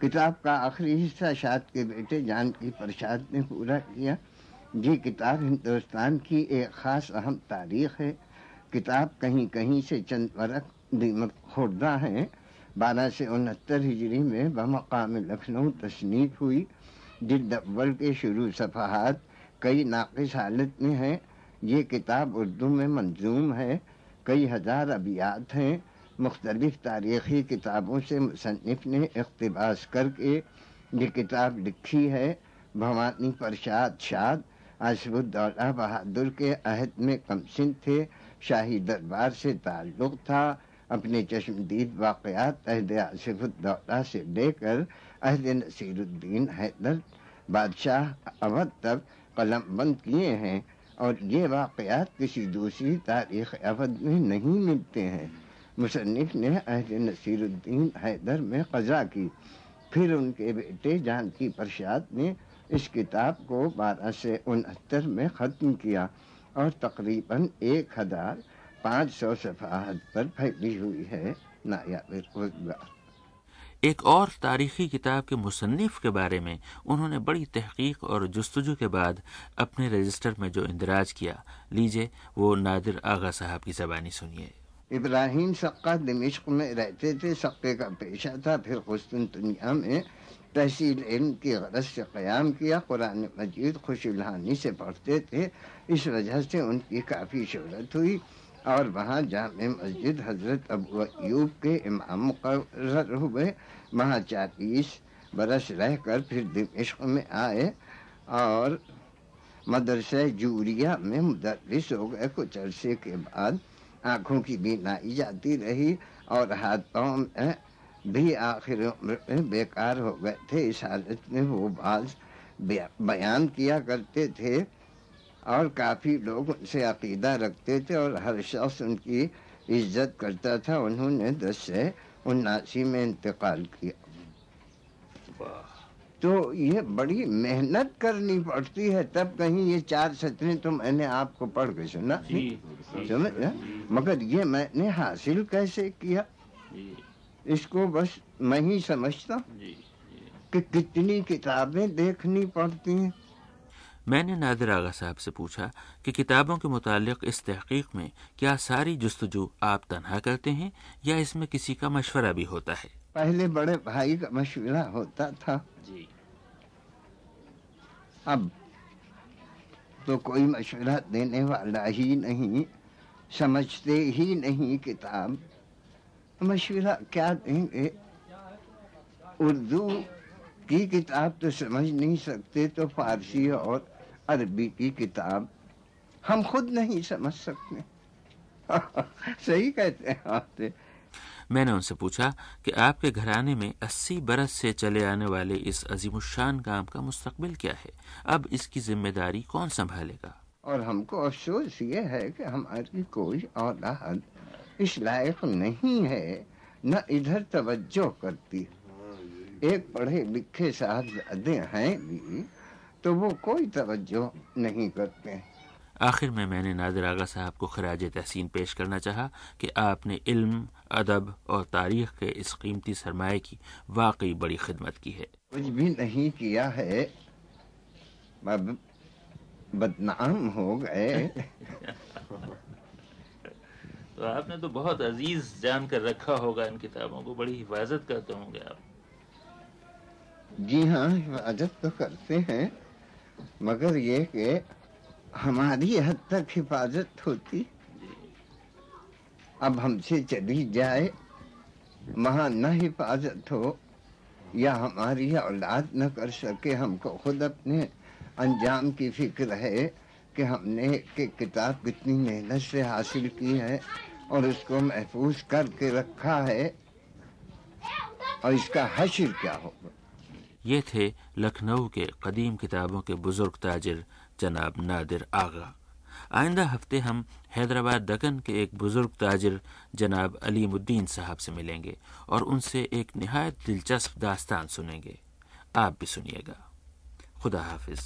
किताब का आखिरी हिस्सा शाद के बेटे जानकी प्रसाद ने पूरा किया। ये किताब हिंदुस्तान की एक ख़ास अहम तारीख है। किताब कहीं कहीं से चंद वरक दीमक खुर्दा है। बारह से उनहत्तर हिजरी में बमकाम लखनऊ तसनीफ हुई। जिल्द अव्वल के शुरू सफ़ात कई नाकिस हालत में हैं। ये किताब उर्दू में मंजूम है। कई हज़ार अबियात हैं। मुख्तलिफ़ तारीख़ी किताबों से मुसनफ़ ने इकतबास करके ये किताब लिखी है, भवानी प्रसाद शाद आसफुद्दौला बहादुर के अहद में कमसिन थे, शाही दरबार से ताल्लुक़ था, अपने चश्मदीद वाक़ात अहद आसिफुद्दौला से लेकर अहद नसीरुद्दीन हैदर बादशाह अवध तक कलम बंद किए हैं और ये वाक़ात किसी दूसरी तारीख़ अवध में नहीं मिलते हैं। मुसनफ़ ने अहद नसीरुद्दीन हैदर में कज़ा की। फिर उनके बेटे जानकी प्रसाद ने इस किताब को बारह से उनहत्तर में ख़त्म किया और तकरीबन एक हज़ार पाँच सौ सफ़ाहत पर फैली हुई है नायाब रोज़गार एक और तारीखी किताब के मुसन्फ के बारे में उन्होंने बड़ी तहकीक और जस्तजू के बाद अपने रजिस्टर में जो इंदराज किया। लीजिए, वो नादिर आगा साहब की जबानी सुनिए। इब्राहिम सक्का दमिश्क में रहते थे सक्के का पेशा था फिर कुस्तुनतुनिया में तहसील इल्म की गरज से क़याम किया कुरान मजीद खुशलहानी से पढ़ते थे इस वजह से उनकी काफ़ी शहरत हुई और वहाँ जाम मस्जिद हज़रत अबू अयूब के इमाम मुकर हुए वहाँ चालीस बरस रहकर फिर दिमिश्क में आए और मदरसा जूरिया में मुदरस हो गए कुछ अरसे के बाद आँखों की बीनाई जाती रही और हाथ पाँव भी आखिर बेकार हो गए थे। इस हालत में वो बाज बयान किया करते थे और काफ़ी लोग उनसे अकीदा रखते थे और हर शख्स उनकी इज़्ज़त करता था। उन्होंने दस से उन्नासी में इंतकाल किया। तो ये बड़ी मेहनत करनी पड़ती है तब कहीं ये चार सतरें तो मैंने आपको पढ़ के सुना समझ मगर ये मैंने हासिल कैसे किया? इसको बस मैं ही समझता कि कितनी किताबें देखनी पड़ती हैं। मैंने नादिर आगा साहब से पूछा कि किताबों के मुतालिक इस तहकीक में क्या सारी जस्तजू आप तनहा करते हैं या इसमें किसी का मशवरा भी होता है? पहले बड़े भाई का मशवरा होता था। जी। अब तो कोई मशवरा देने वाला ही नहीं समझते ही नहीं किताब। मशवरा क्या देंगे? उर्दू की किताब तो समझ नहीं सकते तो फारसी और अरबी की किताब हम खुद नहीं समझ सकते। [LAUGHS] सही कहते हैं आपसे मैंने उनसे पूछा कि आपके घराने में 80 बरस से चले आने वाले इस अजीमुशान काम का मुस्तकबिल क्या है? अब इसकी ज़िम्मेदारी कौन संभालेगा? और हमको अफसोस ये है कि हमारी कोई औलाद इस लायक नहीं है, न इधर तवज्जो करती। एक पढ़े लिखे साहबजादे हैं भी तो वो कोई तवज्जो नहीं करते। आखिर में मैंने नादिर आगा साहब को खराज तहसीन पेश करना चाहा कि आपने इल्म अदब और तारीख के इस कीमती सरमाए की वाकई बड़ी खिदमत की है। कुछ भी नहीं किया है बदनाम हो गए। तो आपने तो बहुत अज़ीज़ जान कर रखा होगा इन किताबों को बड़ी हिफाजत करते होंगे आप। जी हाँ हिफाजत तो करते हैं मगर ये कि हमारी हद तक हिफाजत होती। अब हमसे चली जाए, वहाँ न हिफाजत हो, या हमारी औलाद न कर सके, हमको खुद अपने अंजाम की फ़िक्र है कि हमने कि किताब कितनी मेहनत से हासिल की है और उसको महफूज करके रखा है। और इसका हशर क्या होगा? ये थे लखनऊ के कदीम किताबों के बुज़ुर्ग ताजिर जनाब नादिर आगा। आइंदा हफ़्ते हम हैदराबाद दकन के एक बुज़ुर्ग ताजिर जनाब अलीमुद्दीन साहब से मिलेंगे और उनसे एक नहायत दिलचस्प दास्तान सुनेंगे। आप भी सुनिएगा। खुदा हाफिज।